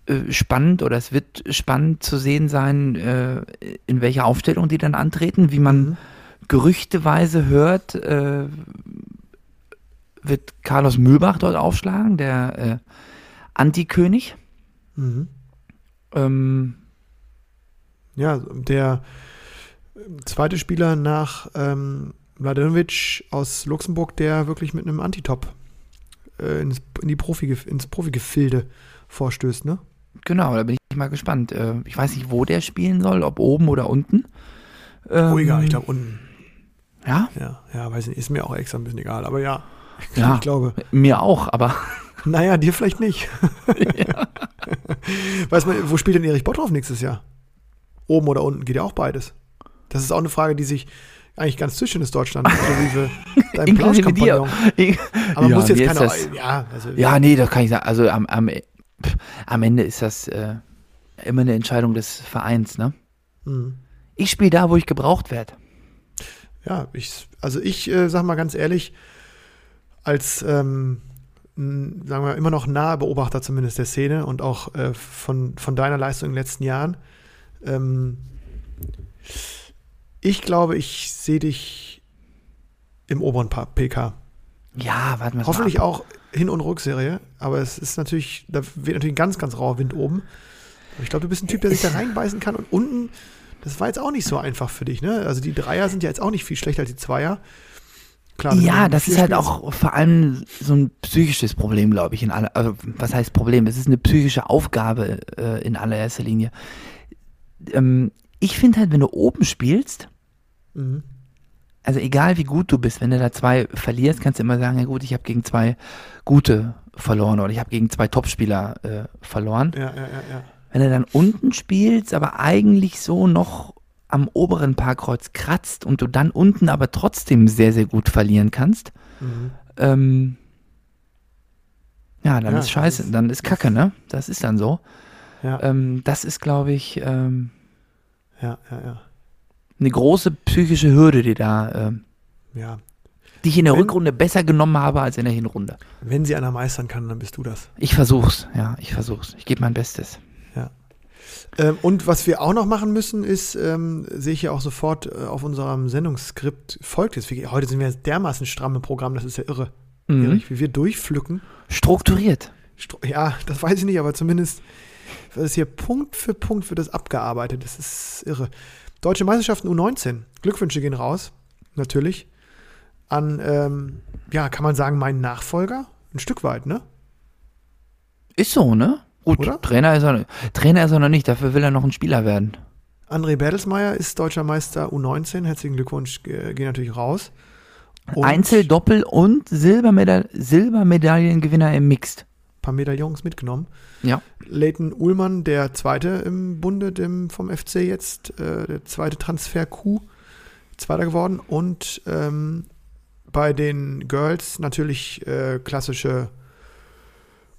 äh, spannend oder es wird spannend zu sehen sein, äh, in welcher Aufstellung die dann antreten, wie man Mhm. gerüchteweise hört, äh, wird Carlos Mühlbach dort aufschlagen, der äh, Antikönig. Mhm. Ähm, Ja, der zweite Spieler nach ähm, Mladenovic aus Luxemburg, der wirklich mit einem Antitop äh, ins, in die Profi, ins Profigefilde vorstößt, ne? Genau, da bin ich mal gespannt. Äh, ich weiß nicht, wo der spielen soll, ob oben oder unten. Ähm, Ruhiger, ich glaube unten. Ja, Ja, ja, weiß nicht, ist mir auch extra ein bisschen egal, aber ja, ich, Ja. ich glaube, mir auch, aber naja, dir vielleicht nicht. Weiß man, wo spielt denn Erich Bottroff nächstes Jahr? Oben oder unten? Geht ja auch beides. Das ist auch eine Frage, die sich eigentlich ganz zwischen ist Deutschland, inklusive deinem. Plauschkompagnon. Aber man Ja, muss jetzt mir ist keine, das- ja, also, Ja, nee, das kann ich sagen. Also am, am, pff, am Ende ist das äh, immer eine Entscheidung des Vereins, ne? Mhm. Ich spiele da, wo ich gebraucht werde. Ja, ich, also ich äh, sag mal ganz ehrlich, als ähm, sagen wir immer noch nahe Beobachter zumindest der Szene und auch äh, von, von deiner Leistung in den letzten Jahren, ähm, ich glaube, ich sehe dich im oberen PK. Ja, warten wir Hoffentlich mal ab. auch Hin- und Rückserie, aber es ist natürlich, da wird natürlich ein ganz, ganz rauer Wind oben. Aber ich glaube, du bist ein Typ, der sich da reinbeißen kann und unten, das war jetzt auch nicht so einfach für dich, ne? Also die Dreier sind ja jetzt auch nicht viel schlechter als die Zweier. Klar, Ja, das ist halt auch vor allem so ein psychisches Problem, glaube ich, in aller, also was heißt Problem? Es ist eine psychische Aufgabe äh, in allererster Linie. Ähm, ich finde halt, wenn du oben spielst, Mhm. Also egal wie gut du bist, wenn du da zwei verlierst, kannst du immer sagen, ja gut, ich habe gegen zwei gute verloren oder ich habe gegen zwei Topspieler äh, verloren. Ja, ja, ja, ja. Wenn du dann unten spielst, aber eigentlich so noch am oberen Parkkreuz kratzt und du dann unten aber trotzdem sehr, sehr gut verlieren kannst, Mhm. ähm, ja, dann ist scheiße, ist- dann ist Kacke, ne? Das ist dann so. Ähm, das ist, glaube ich, ähm, ja, ja, ja. Eine große psychische Hürde, die da, ähm, ja. die ich in der Wenn- Rückrunde besser genommen habe als in der Hinrunde. Wenn sie einer meistern kann, dann bist du das. Ich versuch's, ja, ich versuch's. Ich gebe mein Bestes. Ähm, und was wir auch noch machen müssen, ist, ähm, sehe ich ja auch sofort äh, auf unserem Sendungsskript, folgt jetzt. Wir- Heute sind wir dermaßen stramm im Programm, das ist ja irre. Mhm. Erich, wie wir durchpflücken. Strukturiert. Ja, das weiß ich nicht, aber zumindest wird es hier Punkt für Punkt wird das abgearbeitet. Das ist irre. Deutsche Meisterschaften U19. Glückwünsche gehen raus, natürlich. An, ähm, ja, kann man sagen, meinen Nachfolger? Ein Stück weit, ne? Ist so, ne? Gut, Oder? Trainer ist, er, Trainer ist er noch nicht, dafür will er noch ein Spieler werden. André Bertelsmeier ist deutscher Meister U19. Herzlichen Glückwunsch, gehen natürlich raus. Und Einzel, Doppel und Silbermeda Silbermedaillengewinner im Mixed. Paar Medaillons mitgenommen. Ja. Leighton Uhlmann, der zweite im Bunde dem, vom FC jetzt, äh, der zweite Transfer-Coup, zweiter geworden. Und ähm, bei den Girls natürlich äh, klassische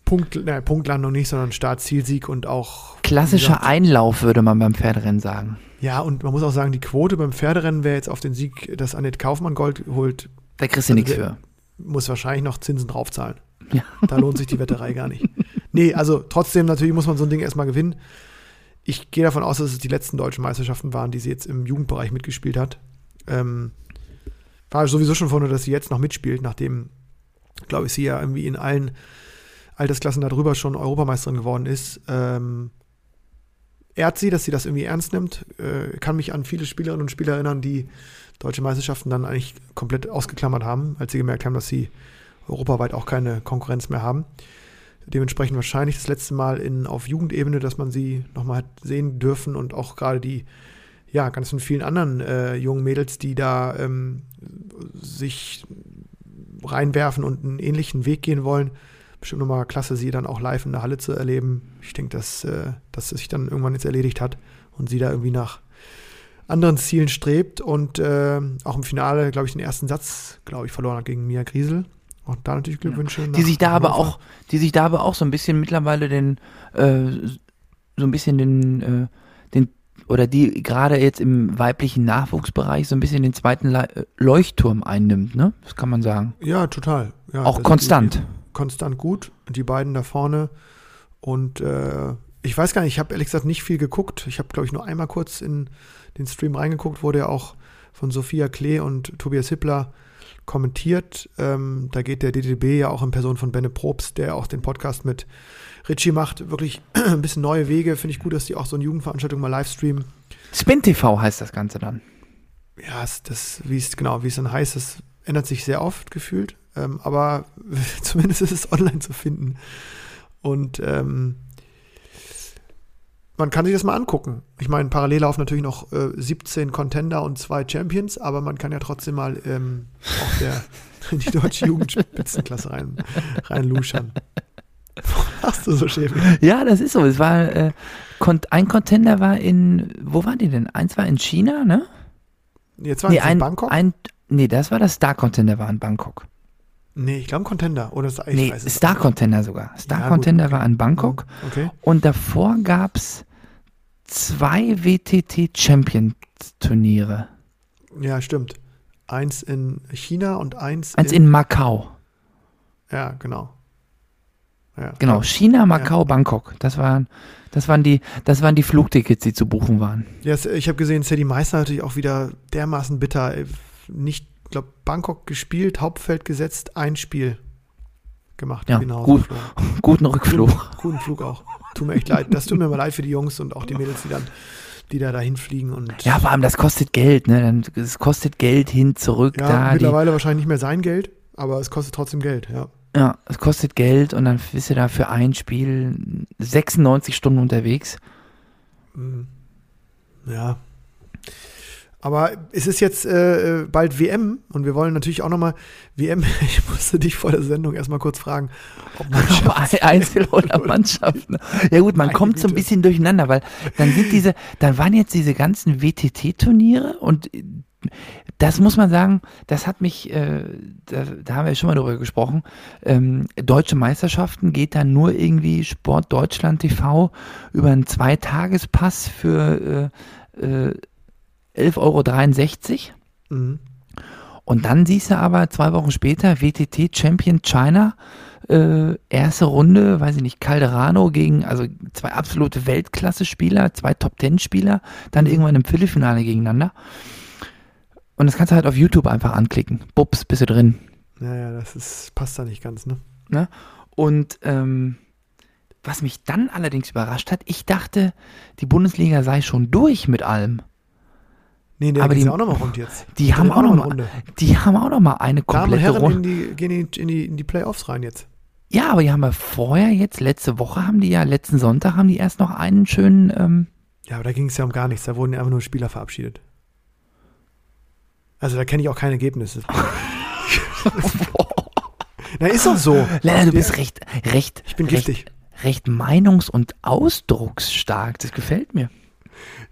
Punkt, nein, Punktlandung nicht, sondern Start-Zielsieg und auch. Klassischer gesagt, Einlauf, würde man beim Pferderennen sagen. Ja, und man muss auch sagen, die Quote beim Pferderennen, wer jetzt auf den Sieg das Annette Kaufmann Gold holt, Da kriegst du Also nichts für. muss wahrscheinlich noch Zinsen draufzahlen. Ja. Da lohnt sich die Wetterei gar nicht. Nee, also trotzdem, natürlich muss man so ein Ding erstmal gewinnen. Ich gehe davon aus, dass es die letzten deutschen Meisterschaften waren, die sie jetzt im Jugendbereich mitgespielt hat. Ähm, war sowieso schon vorne, dass sie jetzt noch mitspielt, nachdem, glaube ich, sie ja irgendwie in allen Altersklassen darüber schon Europameisterin geworden ist. Ähm, ehrt sie, dass sie das irgendwie ernst nimmt. Äh, kann mich an viele Spielerinnen und Spieler erinnern, die deutsche Meisterschaften dann eigentlich komplett ausgeklammert haben, als sie gemerkt haben, dass sie europaweit auch keine Konkurrenz mehr haben. Dementsprechend wahrscheinlich das letzte Mal in, auf Jugendebene, dass man sie nochmal hat sehen dürfen und auch gerade die ja, ganz vielen anderen äh, jungen Mädels, die da ähm, sich reinwerfen und einen ähnlichen Weg gehen wollen. Bestimmt nochmal klasse, sie dann auch live in der Halle zu erleben. Ich denke, dass, äh, dass es sich dann irgendwann jetzt erledigt hat und sie da irgendwie nach anderen Zielen strebt und äh, auch im Finale, glaube ich, den ersten Satz, glaube ich, verloren hat gegen Mia Griesel. Auch da natürlich Glückwünsche. Die nach sich da aber auch, die sich da aber auch so ein bisschen mittlerweile den, äh, so ein bisschen den, äh, den, oder die gerade jetzt im weiblichen Nachwuchsbereich so ein bisschen den zweiten Le äh, Leuchtturm einnimmt, ne? Das kann man sagen. Ja, total. Ja, auch das- konstant. Die, konstant gut. Die beiden da vorne. Und äh, ich weiß gar nicht, ich habe ehrlich gesagt nicht viel geguckt. Ich habe, glaube ich, nur einmal kurz in den Stream reingeguckt, wurde ja auch von Sophia Klee und Tobias Hippler kommentiert. Ähm, da geht der DDB ja auch in Person von Benne Probst, der auch den Podcast mit Richie macht, wirklich ein bisschen neue Wege. Finde ich gut, dass die auch so eine Jugendveranstaltung mal live streamen. Spin TV heißt das Ganze dann. ja, das, wie es genau, wie es dann heißt, das ändert sich sehr oft gefühlt, ähm, aber zumindest ist es online zu finden. Und ähm, man kann sich das mal angucken. Ich meine, parallel laufen natürlich noch äh, 17 Contender und zwei Champions, aber man kann ja trotzdem mal ähm, auch der, in die deutsche Jugendspitzenklasse rein, reinluschern. Hast du so Schäfer? Ja, das ist so. Es war, äh, ein Contender war in, wo waren die denn? Eins war in China, ne? Jetzt war Nee, es in ein, Bangkok? ein, nee, das war das Star Contender war in Bangkok. nee, ich glaube Contender. Oder ich nee, Star. Contender sogar. Star Ja, gut, Contender okay. war in Bangkok. Okay. Und davor gab es zwei WTT Champions Turniere. Ja, stimmt. Eins in China und eins, Eins in Macau. Ja, genau. Ja, Genau, glaub- China, Macau, Bangkok. Das waren, das waren die, das waren die Flugtickets, die zu buchen waren. Ja, ich habe gesehen, Sadie Meister natürlich auch wieder dermaßen bitter. Nicht, glaube Bangkok gespielt, Hauptfeld gesetzt, ein Spiel gemacht. Ja, gut. Guten Rückflug. Guten Flug auch. Tut mir echt leid. Das tut mir mal leid für die Jungs und auch die Mädels, die dann, die da dahin fliegen und Ja, vor allem, das kostet Geld, ne? Es kostet Geld hin, zurück, Ja, da. Mittlerweile wahrscheinlich nicht mehr sein Geld, aber es kostet trotzdem Geld, ja. ja, es kostet Geld und dann bist du da für ein Spiel 96 Stunden unterwegs. Mhm. Ja. Aber es ist jetzt äh, äh, bald WM und wir wollen natürlich auch nochmal WM. Ich musste dich vor der Sendung erstmal kurz fragen, ob man Ob Ein- Einzel- oder Mannschaft. ne? Ja gut, man kommt so ein Güte. bisschen durcheinander, weil dann sind diese, dann waren jetzt diese ganzen WTT-Turniere und äh, das muss man sagen, das hat mich, äh, da, da haben wir schon mal drüber gesprochen, ähm, deutsche Meisterschaften geht dann nur irgendwie Sport Deutschland TV über einen Zweitagespass für äh, äh, 11,63 Euro. Mhm. Und dann siehst du aber zwei Wochen später WTT Champion China, äh, erste Runde, weiß ich nicht, Calderano gegen, also zwei absolute Weltklasse-Spieler, zwei Top-Ten-Spieler, dann irgendwann im Viertelfinale gegeneinander. Und das kannst du halt auf YouTube einfach anklicken. Bups, bist du drin. Ja, ja, das ist, passt da nicht ganz, ne? Und ähm, was mich dann allerdings überrascht hat, ich dachte, die Bundesliga sei schon durch mit allem. Nee, der Aber die- ja auch nochmal rund jetzt. Die haben auch noch eine mal, Runde. die haben auch noch mal eine Damen und komplette Herren Runde. in die, gehen in die, in, die, in die Playoffs rein jetzt. Ja, aber die haben ja vorher jetzt, letzte Woche haben die ja, letzten Sonntag haben die erst noch einen schönen, ähm, Ja, aber da ging es ja um gar nichts. Da wurden ja einfach nur Spieler verabschiedet. Also da kenne ich auch kein Ergebnis. Na, ist doch so. Lennart, du bist recht, recht, Ich bin recht, giftig. recht meinungs- und ausdrucksstark. Das gefällt mir.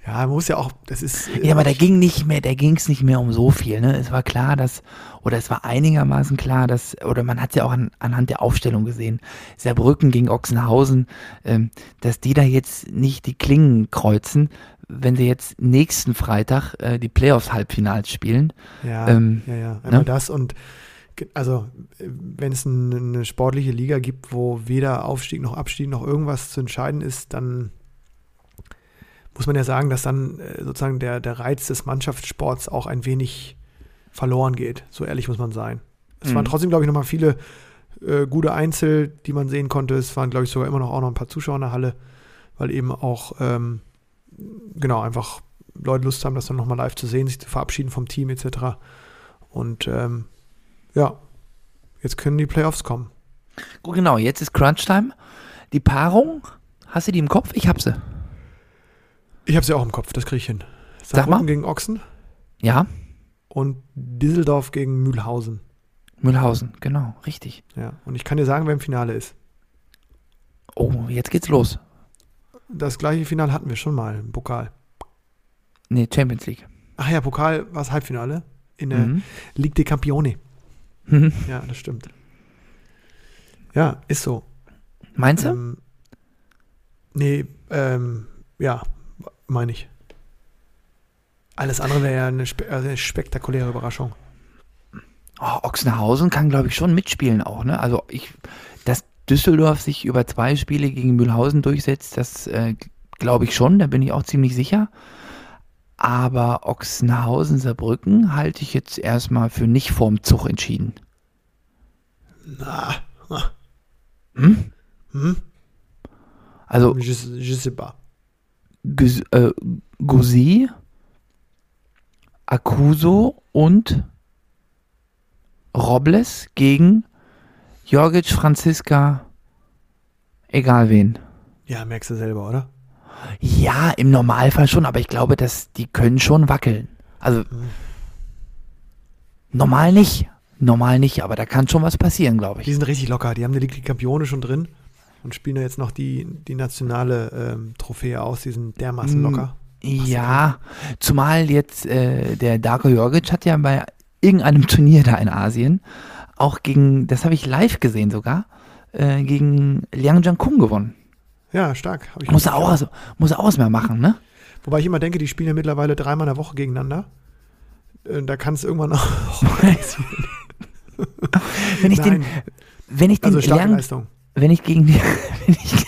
Ja, man muss ja auch, das ist. Ja, aber da ging nicht mehr, da ging es nicht mehr um so viel. Ne? Es war klar, dass, oder es war einigermaßen klar, dass, oder man hat ja auch an, anhand der Aufstellung gesehen, Saarbrücken gegen Ochsenhausen, ähm, dass die da jetzt nicht die Klingen kreuzen, wenn sie jetzt nächsten Freitag äh, die Playoffs-Halbfinals spielen. Ja, Ähm, ja, ja. Einmal ne? das und also äh, wenn es ein, eine sportliche Liga gibt, wo weder Aufstieg noch Abstieg noch irgendwas zu entscheiden ist, dann muss man ja sagen, dass dann äh, sozusagen der, der Reiz des Mannschaftssports auch ein wenig verloren geht. So ehrlich muss man sein. Es waren Mhm. trotzdem, glaube ich, nochmal viele äh, gute Einzel, die man sehen konnte. Es waren, glaube ich, sogar immer noch auch noch ein paar Zuschauer in der Halle, weil eben auch, ähm, genau, einfach Leute Lust haben, das dann nochmal live zu sehen, sich zu verabschieden vom Team etc. Und ähm, ja, jetzt können die Playoffs kommen. Gut, genau, jetzt ist Crunch-Time. Die Paarung, hast du die im Kopf? Ich hab sie. Ich habe sie auch im Kopf, das kriege ich hin. Sag mal. Saarbrücken gegen Ochsen Ja, und Düsseldorf gegen Mühlhausen. Mühlhausen, genau, richtig. Ja, und ich kann dir sagen, wer im Finale ist. Oh, jetzt geht's los. Das gleiche Finale hatten wir schon mal im Pokal. Nee, Champions League. Ach ja, Pokal war das Halbfinale in der Mhm. Ligue des Campioni. Mhm. Ja, das stimmt. Ja, ist so. Meinst du? Ähm, nee, ähm, ja, meine ich. Alles andere wäre ja eine, spe also eine spektakuläre Überraschung. Oh, Ochsenhausen kann, glaube ich, schon mitspielen auch. Ne? Also ich, dass Düsseldorf sich über zwei Spiele gegen Mühlhausen durchsetzt, das äh, glaube ich schon, da bin ich auch ziemlich sicher. Aber Ochsenhausen, Saarbrücken halte ich jetzt erstmal für nicht vorm Zug entschieden. Na, Hm? hm? Also Je, je sais pas. Äh, Gusi, Akuso und Robles gegen Jorgic, Franziska, egal wen. Ja, merkst du selber, oder? Ja, im Normalfall schon, aber ich glaube, dass die können schon wackeln. Also normal nicht. Normal nicht, aber da kann schon was passieren, glaube Die ich. sind richtig locker. Die haben die Campione schon drin und spielen da jetzt noch die, die nationale ähm, Trophäe aus. Die sind dermaßen Mm. locker. Ja, zumal jetzt äh, der Darko Jorgic hat ja bei irgendeinem Turnier da in Asien auch gegen, das habe ich live gesehen sogar, äh, gegen Liang Jiankun gewonnen. Ja, stark. Hab ich Muss er auch, was- muss er auch was mehr machen, ne? Wobei ich immer denke, die spielen ja mittlerweile dreimal in der Woche gegeneinander. Äh, Da kann es irgendwann auch. Wenn ich den, Nein, wenn ich den also Liang, Leistung. Wenn ich gegen die, wenn ich,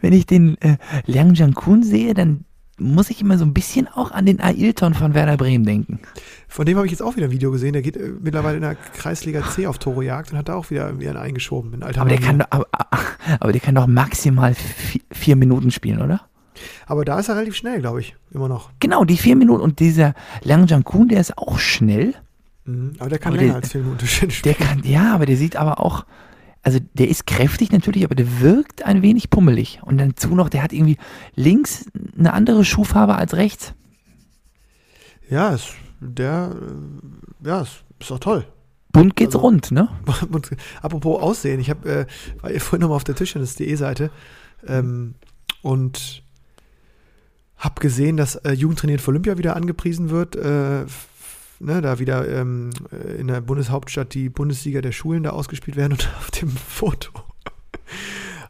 wenn ich den äh, Liang Jiankun sehe, dann muss ich immer so ein bisschen auch an den Ailton von Werder Bremen denken. Von dem habe ich jetzt auch wieder ein Video gesehen. Der geht äh, mittlerweile in der Kreisliga C auf Torojagd und hat da auch wieder irgendwie einen eingeschoben. In alter Aber der, kann, doch- aber, aber der kann doch maximal vi- vier Minuten spielen, oder? Aber da ist er relativ schnell, glaube ich, immer noch. Genau, die vier Minuten. Und dieser Liang Jiankun, der ist auch schnell. Mhm. Aber der kann Aber länger der- als vier Minuten spielen. Der kann, ja, aber der sieht aber auch, also der ist kräftig natürlich, aber der wirkt ein wenig pummelig. Und dazu noch, der hat irgendwie links eine andere Schuhfarbe als rechts. Ja, ist, der, äh, ja, ist, ist auch toll. Bunt geht's Also- rund, ne? Apropos Aussehen, ich habe, äh, war hier vorhin nochmal auf der Tischtennis.de Seite ähm, und habe gesehen, dass äh, Jugendtrainiert für Olympia wieder angepriesen wird. Äh, ne, da wieder ähm, äh, in der Bundeshauptstadt die Bundesliga der Schulen da ausgespielt werden und auf dem Foto,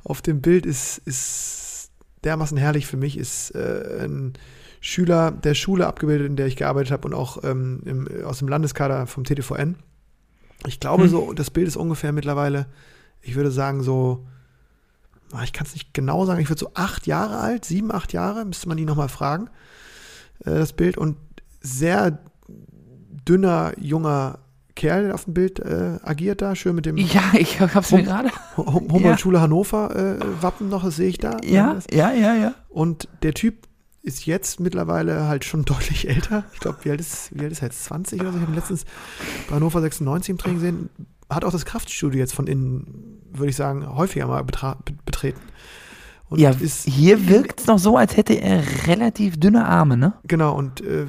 auf dem Bild ist, ist dermaßen herrlich für mich, ist äh, ein Schüler der Schule abgebildet, in der ich gearbeitet habe und auch ähm, im, aus dem Landeskader vom TTVN. Ich glaube, Hm. so, das Bild ist ungefähr mittlerweile, ich würde sagen, so, ah, ich kann es nicht genau sagen, ich würde so acht Jahre alt, sieben, acht Jahre, müsste man die nochmal fragen, äh, das Bild. Und sehr dünner, junger Kerl, auf dem Bild äh, agiert da, schön mit dem Ja, ich hab's mir Hum- gerade. Hum- Humboldt-Schule Hannover äh, Wappen noch, das sehe ich da. Ja, ja, ja, ja. Und der Typ ist jetzt mittlerweile halt schon deutlich älter. Ich glaube, wie, alt ist- wie alt ist er jetzt? 20 oder so? Ich habe ihn letztens bei Hannover 96 im Training gesehen. Hat auch das Kraftstudio jetzt von innen, würde ich sagen, häufiger mal betreten. Und Ja, ist, hier wirkt's noch so, als hätte er relativ dünne Arme, ne? genau, und äh,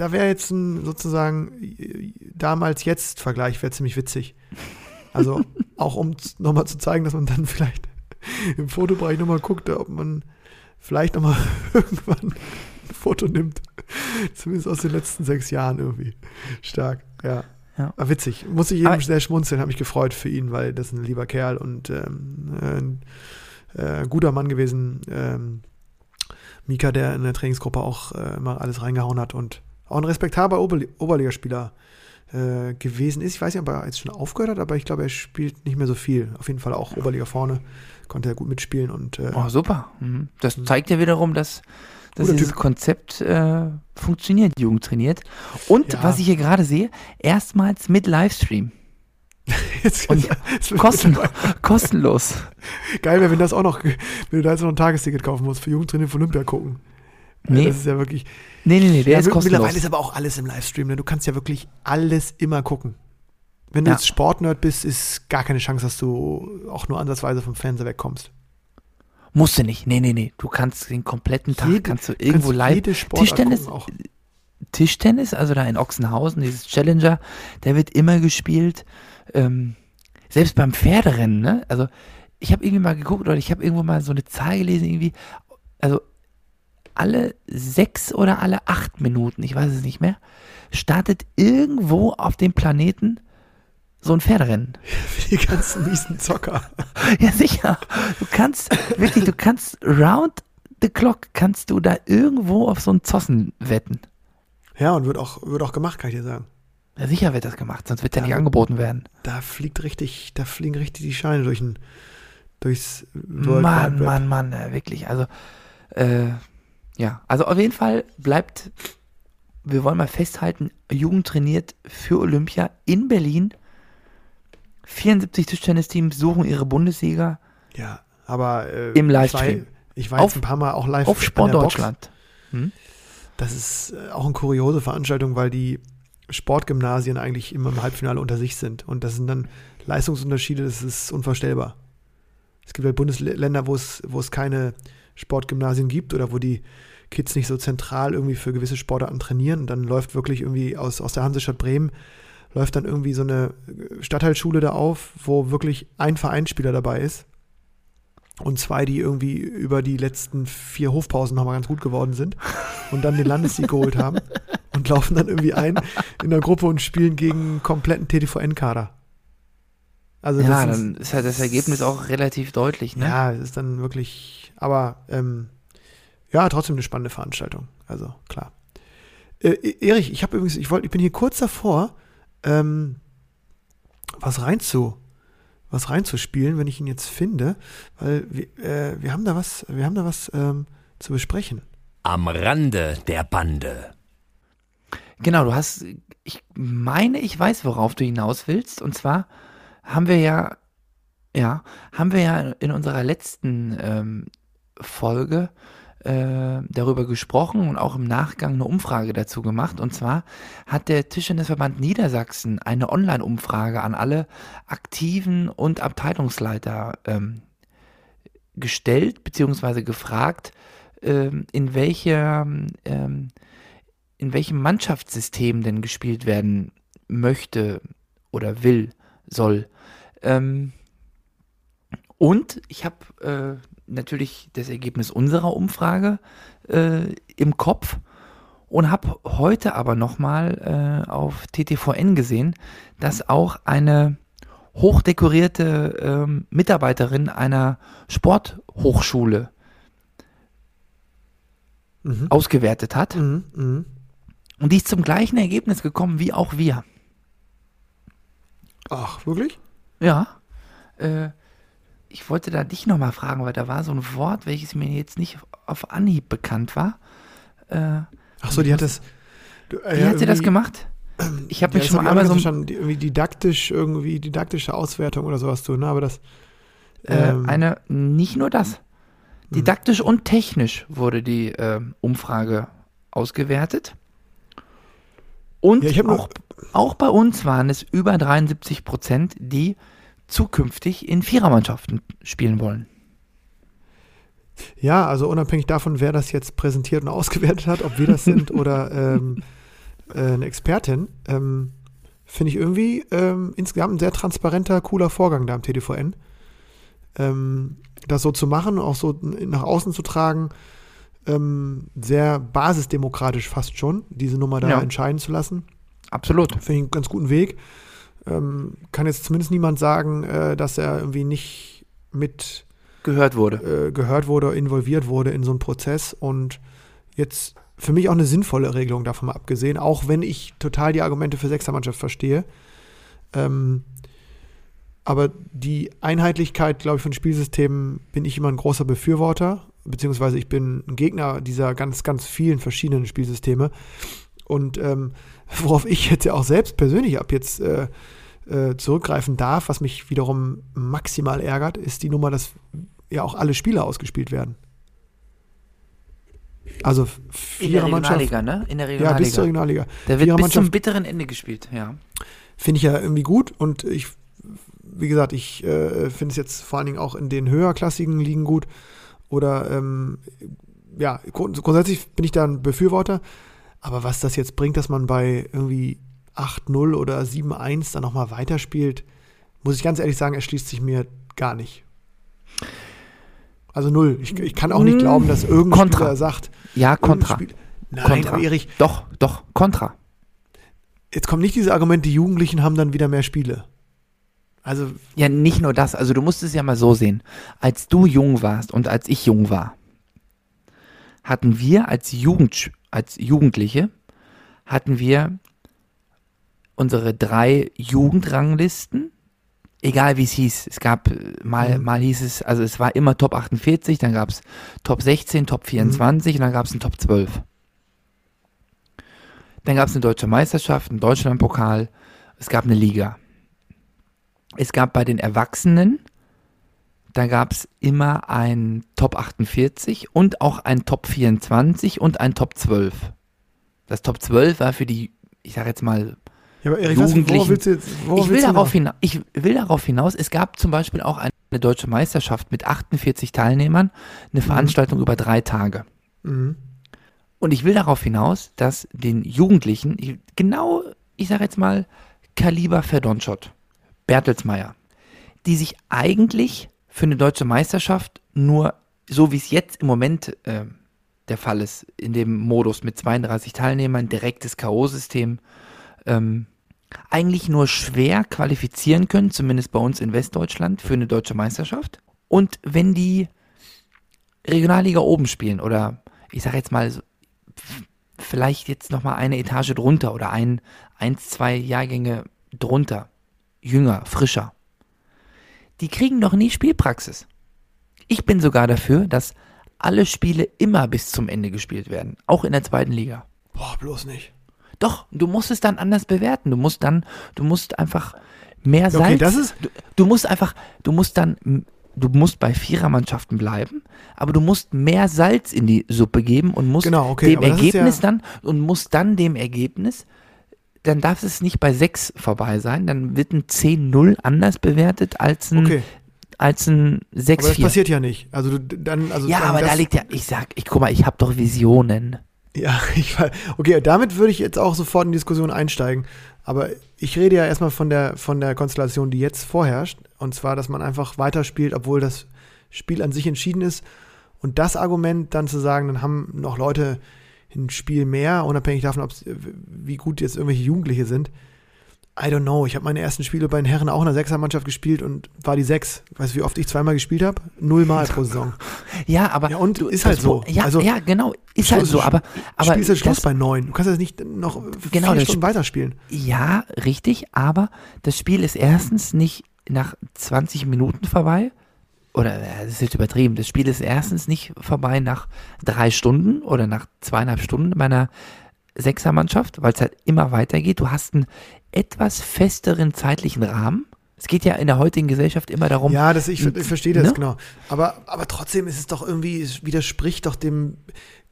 da wäre jetzt ein sozusagen damals jetzt Vergleich, wäre ziemlich witzig. Also auch um nochmal zu zeigen, dass man dann vielleicht im Fotobereich nochmal guckt, ob man vielleicht nochmal irgendwann ein Foto nimmt. Zumindest aus den letzten sechs Jahren irgendwie. Stark, ja. Ja. Aber witzig. Muss ich Aber- sehr schmunzeln, habe mich gefreut für ihn, weil das ist ein lieber Kerl und ähm, ein äh, guter Mann gewesen. Ähm, Mika, der in der Trainingsgruppe auch äh, immer alles reingehauen hat und auch ein respektabler Oberli Oberligaspieler äh, gewesen ist. Ich weiß nicht, ob er jetzt schon aufgehört hat, aber ich glaube, er spielt nicht mehr so viel. Auf jeden Fall auch Oberliga vorne. Konnte er gut mitspielen und äh, Oh, super. Mhm. Das zeigt ja wiederum, dass, dass dieses Typ. Konzept äh, funktioniert, Jugend trainiert. Und Ja. was ich hier gerade sehe, erstmals mit Livestream. jetzt Und wird Kosten, kostenlos. Geil wäre, wenn das auch noch, wenn du da jetzt noch ein Tagesticket kaufen musst für Jugendtrainer für Olympia gucken. Nee. Das ist ja wirklich. Nee, nee, nee, der ja, ist kostenlos. Mittlerweile ist aber auch alles im Livestream. Ne? Du kannst ja wirklich alles immer gucken. Wenn du Ja. jetzt Sportnerd bist, ist gar keine Chance, dass du auch nur ansatzweise vom Fernseher wegkommst. Musst du nicht. Nee, nee, nee. Du kannst den kompletten Tag, Jede- kannst du irgendwo kannst live. Jede Sportart Tischtennis, auch. Tischtennis, also da in Ochsenhausen, dieses Challenger, der wird immer gespielt. Ähm, selbst beim Pferderennen, ne? Also ich habe irgendwie mal geguckt oder ich habe irgendwo mal so eine Zahl gelesen, irgendwie, also alle sechs oder alle acht Minuten, ich weiß es nicht mehr, startet irgendwo auf dem Planeten so ein Pferderennen. Für die ganzen miesen Zocker. Ja, sicher. Du kannst, wirklich, du kannst round the clock, kannst du da irgendwo auf so einen Zossen wetten. Ja, und wird auch, wird auch gemacht, kann ich dir sagen. Ja, sicher wird das gemacht, sonst wird der Ja, nicht angeboten werden. Da fliegt richtig, da fliegen richtig die Scheine durch ein, durchs World Mann. Mann, Mann, wirklich. Also, äh, ja, also auf jeden Fall bleibt, wir wollen mal festhalten, Jugend trainiert für Olympia in Berlin. 74 Tischtennisteams suchen ihre Bundessieger Ja, aber äh, Im Ich Livestream. war, ich war Auf- jetzt ein paar Mal auch live auf Sport. Deutschland. Hm? Das ist äh, auch eine kuriose Veranstaltung, weil die Sportgymnasien eigentlich immer im Halbfinale unter sich sind. Und das sind dann Leistungsunterschiede, das ist unvorstellbar. Es gibt halt Bundesländer, wo es, wo es keine Sportgymnasien gibt oder wo die Kids nicht so zentral irgendwie für gewisse Sportarten trainieren. Und dann läuft wirklich irgendwie aus, aus der Hansestadt Bremen, läuft dann irgendwie so eine Stadtteilschule da auf, wo wirklich ein Vereinsspieler dabei ist. Und zwei, die irgendwie über die letzten vier Hofpausen nochmal ganz gut geworden sind und dann den Landessieg geholt haben und laufen dann irgendwie ein in der Gruppe und spielen gegen einen kompletten TTVN-Kader. Also Ja, das dann ist halt das Ergebnis auch relativ deutlich, ne? ja, es ist dann wirklich, aber ähm, ja, trotzdem eine spannende Veranstaltung. Also klar. Äh, Erich, ich habe übrigens, ich wollte, ich bin hier kurz davor, ähm, was reinzu, was reinzuspielen, wenn ich ihn jetzt finde, weil wir, äh, wir haben da was, wir haben da was ähm, zu besprechen. Am Rande der Bande. Genau, du hast, ich meine, ich weiß, worauf du hinaus willst. Und zwar haben wir ja, ja, haben wir ja in unserer letzten ähm, Folge äh, darüber gesprochen und auch im Nachgang eine Umfrage dazu gemacht. Und zwar hat der Tischtennisverband Niedersachsen eine Online-Umfrage an alle Aktiven und Abteilungsleiter ähm, gestellt, beziehungsweise gefragt, ähm, in welcher ähm, in welchem Mannschaftssystem denn gespielt werden möchte oder will, soll. Ähm, und ich habe äh, natürlich das Ergebnis unserer Umfrage äh, im Kopf und habe heute aber nochmal äh, auf TTVN gesehen, dass auch eine hochdekorierte ähm, Mitarbeiterin einer Sporthochschule Mhm. ausgewertet hat. Mhm, mhm. Und die ist zum gleichen Ergebnis gekommen wie auch wir. Ach, wirklich? Ja. Äh, ich wollte da dich nochmal fragen, weil da war so ein Wort, welches mir jetzt nicht auf Anhieb bekannt war. Äh, Ach so, die hat das. du, äh, wie hat sie das gemacht? Ich habe Ja, mich schon hab einmal so irgendwie didaktisch, irgendwie didaktische Auswertung oder sowas tun, ne? aber das. äh, ähm, eine, nicht nur das. Didaktisch und technisch wurde die äh, Umfrage ausgewertet. Und Ja, auch, auch bei uns waren es über 73 Prozent, die zukünftig in Vierermannschaften spielen wollen. Ja, also unabhängig davon, wer das jetzt präsentiert und ausgewertet hat, ob wir das sind oder ähm, äh, eine Expertin, ähm, finde ich irgendwie ähm, insgesamt ein sehr transparenter, cooler Vorgang da am TDVN. ähm, das so zu machen, auch so nach außen zu tragen, ähm, sehr basisdemokratisch fast schon, diese Nummer da Ja. entscheiden zu lassen. Absolut. Finde ich einen ganz guten Weg. Ähm, kann jetzt zumindest niemand sagen, äh, dass er irgendwie nicht mit Gehört wurde. äh, gehört wurde, involviert wurde in so einen Prozess und jetzt für mich auch eine sinnvolle Regelung davon mal abgesehen, auch wenn ich total die Argumente für Sechsermannschaft verstehe. Ähm, aber die Einheitlichkeit, glaube ich, von Spielsystemen bin ich immer ein großer Befürworter, beziehungsweise ich bin ein Gegner dieser ganz, ganz vielen verschiedenen Spielsysteme. Und ähm, worauf ich jetzt ja auch selbst persönlich ab jetzt äh, äh, zurückgreifen darf, was mich wiederum maximal ärgert, ist die Nummer, dass ja auch alle Spiele ausgespielt werden. Also In der. Regionalliga, ne? In der Ja, Regionalliga. bis zur Regionalliga. Der wird bis zum bitteren Ende gespielt, ja. Finde ich ja irgendwie gut und ich, wie gesagt, ich äh, finde es jetzt vor allen Dingen auch in den höherklassigen Ligen gut. Oder ähm, ja, grund grundsätzlich bin ich da ein Befürworter. Aber was das jetzt bringt, dass man bei irgendwie 8-0 oder 7-1 dann nochmal weiterspielt, muss ich ganz ehrlich sagen, erschließt sich mir gar nicht. Also null. Ich, ich kann auch nicht Mm, glauben, dass irgendein Kontra. Spieler sagt. Ja, Kontra. Spiel- Nein, Kontra. aber Erich, Doch, doch, Kontra. jetzt kommt nicht dieses Argument, die Jugendlichen haben dann wieder mehr Spiele. Also, Ja, nicht nur das. Also du musst es ja mal so sehen. Als du jung warst und als ich jung war, hatten wir als, Jugend, als Jugendliche, hatten wir unsere drei Jugendranglisten, egal wie es hieß. Es gab äh, mal, Mhm. mal hieß es, also es war immer Top 48, dann gab es Top 16, Top 24 und dann gab es einen Top 12. Dann gab es eine deutsche Meisterschaft, einen Deutschlandpokal, es gab eine Liga. Es gab bei den Erwachsenen, da gab es immer ein Top 48 und auch ein Top 24 und ein Top 12. Das Top 12 war für die, ich sag jetzt mal, ja, aber was, worauf Jugendlichen. du jetzt, ich will, darauf hinaus? ich will darauf hinaus, es gab zum Beispiel auch eine deutsche Meisterschaft mit 48 Teilnehmern, eine Veranstaltung über drei Tage. Mhm. Und ich will darauf hinaus, dass den Jugendlichen, ich- genau, ich sage jetzt mal, Kaliber Verdonschott, Bertelsmeier, die sich eigentlich für eine deutsche Meisterschaft nur, so wie es jetzt im Moment äh, der Fall ist, in dem Modus mit 32 Teilnehmern, direktes K.O.-System, ähm, eigentlich nur schwer qualifizieren können, zumindest bei uns in Westdeutschland, für eine deutsche Meisterschaft. Und wenn die Regionalliga oben spielen oder ich sage jetzt mal vielleicht jetzt noch mal eine Etage drunter oder ein, eins, zwei Jahrgänge drunter, jünger, frischer, die kriegen doch nie Spielpraxis. Ich bin sogar dafür, dass alle Spiele immer bis zum Ende gespielt werden, auch in der zweiten Liga. Boah, bloß nicht. Doch, du musst es dann anders bewerten. Du musst dann, du musst einfach mehr Salz. Okay, das ist- du, du musst einfach, du musst dann, du musst bei Vierermannschaften bleiben, aber du musst mehr Salz in die Suppe geben und musst Genau, okay, dem Ergebnis ja- dann und musst dann dem Ergebnis, dann darf es nicht bei 6 vorbei sein, dann wird ein 10-0 anders bewertet als ein, Okay, als ein aber das 6-4. passiert ja nicht. Also dann, also Ja, dann aber da liegt ja, ich sag, ich guck mal, ich habe doch Visionen. Ja, ich weiß. Okay, damit würde ich jetzt auch sofort in die Diskussion einsteigen. Aber ich rede ja erstmal von der, von der Konstellation, die jetzt vorherrscht. Und zwar, dass man einfach weiterspielt, obwohl das Spiel an sich entschieden ist. Und das Argument dann zu sagen, dann haben noch Leute ein Spiel mehr, unabhängig davon, ob's, wie gut jetzt irgendwelche Jugendliche sind. I don't know. Ich habe meine ersten Spiele bei den Herren auch in der Sechsermannschaft gespielt und war die Sechs. Weißt du, wie oft ich zweimal gespielt habe? Nullmal pro Saison. Ja, aber Ja, und du, ist halt so. Ja, Also, ja, genau, ist halt Schluss- so, aber aber Spielst du Schluss das- bei neun. Du kannst das nicht noch Genau, vier Stunden weiterspielen. Ja, richtig, aber das Spiel ist erstens nicht nach 20 Minuten vorbei. Oder äh, das ist jetzt übertrieben. Das Spiel ist erstens nicht vorbei nach drei Stunden oder nach zweieinhalb Stunden bei einer Sechsermannschaft, weil es halt immer weitergeht. Du hast einen etwas festeren zeitlichen Rahmen. Es geht ja in der heutigen Gesellschaft immer darum. Ja, das, ich, ich verstehe das, Ne? genau. Aber, aber trotzdem ist es doch irgendwie, es widerspricht doch dem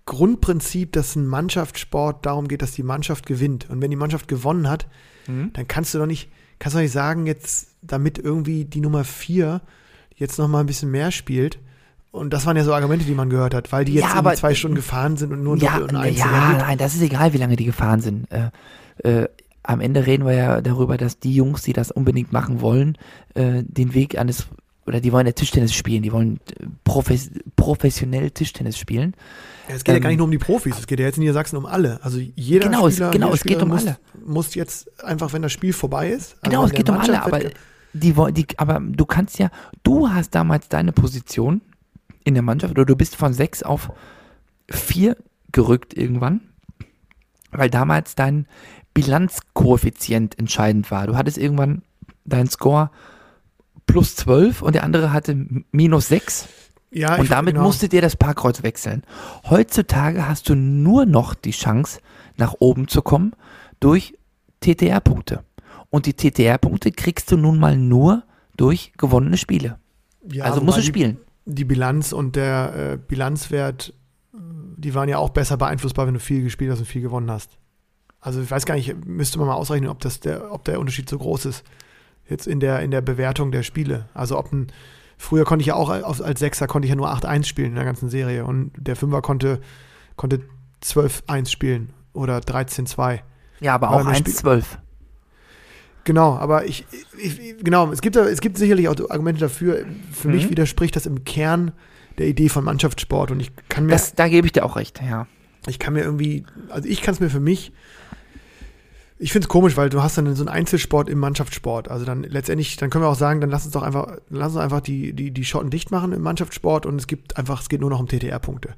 Grundprinzip, dass ein Mannschaftssport darum geht, dass die Mannschaft gewinnt. Und wenn die Mannschaft gewonnen hat, Mhm. dann kannst du doch nicht, kannst du doch nicht sagen, jetzt, damit irgendwie die Nummer vier jetzt noch mal ein bisschen mehr spielt. Und das waren ja so Argumente, die man gehört hat, weil die jetzt Ja, aber- zwei Stunden gefahren sind und nur ein ja, Doppel und Einzel. ja, gut. nein, das ist egal, wie lange die gefahren sind. Äh, äh, am Ende reden wir ja darüber, dass die Jungs, die das unbedingt machen wollen, äh, den Weg eines oder die wollen ja Tischtennis spielen, die wollen äh, profes professionell Tischtennis spielen. Ja, es geht ja Ähm, gar nicht nur um die Profis, es geht ja jetzt in Niedersachsen um alle. Also jeder Genau, es- Spieler, genau, jeder es geht Spieler um muss, alle. muss jetzt einfach, wenn das Spiel vorbei ist. also Genau, es geht um alle, aber die, die, aber du kannst ja, du hast damals deine Position in der Mannschaft oder du bist von sechs auf vier gerückt irgendwann, weil damals dein Bilanzkoeffizient entscheidend war. Du hattest irgendwann deinen Score plus 12 und der andere hatte minus 6 ja, und damit genau. musstet ihr das Parkkreuz wechseln. Heutzutage hast du nur noch die Chance, nach oben zu kommen durch TTR-Punkte. Und die TTR-Punkte kriegst du nun mal nur durch gewonnene Spiele. ja, also musst du die- spielen. Die Bilanz und der äh, Bilanzwert, die waren ja auch besser beeinflussbar, wenn du viel gespielt hast und viel gewonnen hast. Also ich weiß gar nicht, müsste man mal ausrechnen, ob, das der, ob der Unterschied so groß ist. Jetzt in der, in der Bewertung der Spiele. Also ob ein, früher konnte ich ja auch als, als Sechser konnte ich ja nur 8-1 spielen in der ganzen Serie und der Fünfer konnte, konnte 12-1 spielen oder 13-2. Ja, aber auch wir spielen- 1-12. Genau, aber ich, ich, genau, es gibt, es gibt sicherlich auch Argumente dafür. Für mich Mhm. widerspricht das im Kern der Idee von Mannschaftssport und ich kann mir, Das, da gebe ich dir auch recht, ja. ich kann mir irgendwie, also ich kann es mir für mich, ich finde es komisch, weil du hast dann so einen Einzelsport im Mannschaftssport. Also dann letztendlich, dann können wir auch sagen, dann lass uns doch einfach, lass uns einfach die, die, die Schotten dicht machen im Mannschaftssport und es gibt einfach, es geht nur noch um TTR-Punkte.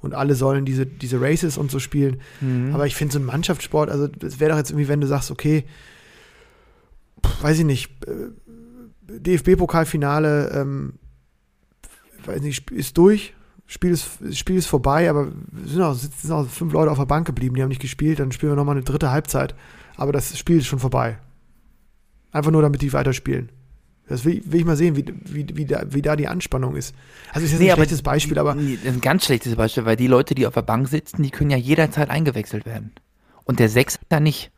Und alle sollen diese, diese Races und so spielen. Mhm. Aber ich finde so ein Mannschaftssport, also das wäre doch jetzt irgendwie, wenn du sagst, okay, weiß ich nicht, äh, DFB-Pokalfinale, ähm, weiß nicht, ist durch, Spiel ist, Spiel ist vorbei, aber sind auch, sitzen auch fünf Leute auf der Bank geblieben, die haben nicht gespielt, dann spielen wir nochmal eine dritte Halbzeit. Aber das Spiel ist schon vorbei. Einfach nur, damit die weiterspielen. Das will, will ich mal sehen, wie, wie, wie, da, wie da die Anspannung ist. Also ist jetzt Nee, ein schlechtes Beispiel, aber Nee, das ist ein ganz schlechtes Beispiel, weil die Leute, die auf der Bank sitzen, die können ja jederzeit eingewechselt werden. Und der Sechser da nicht.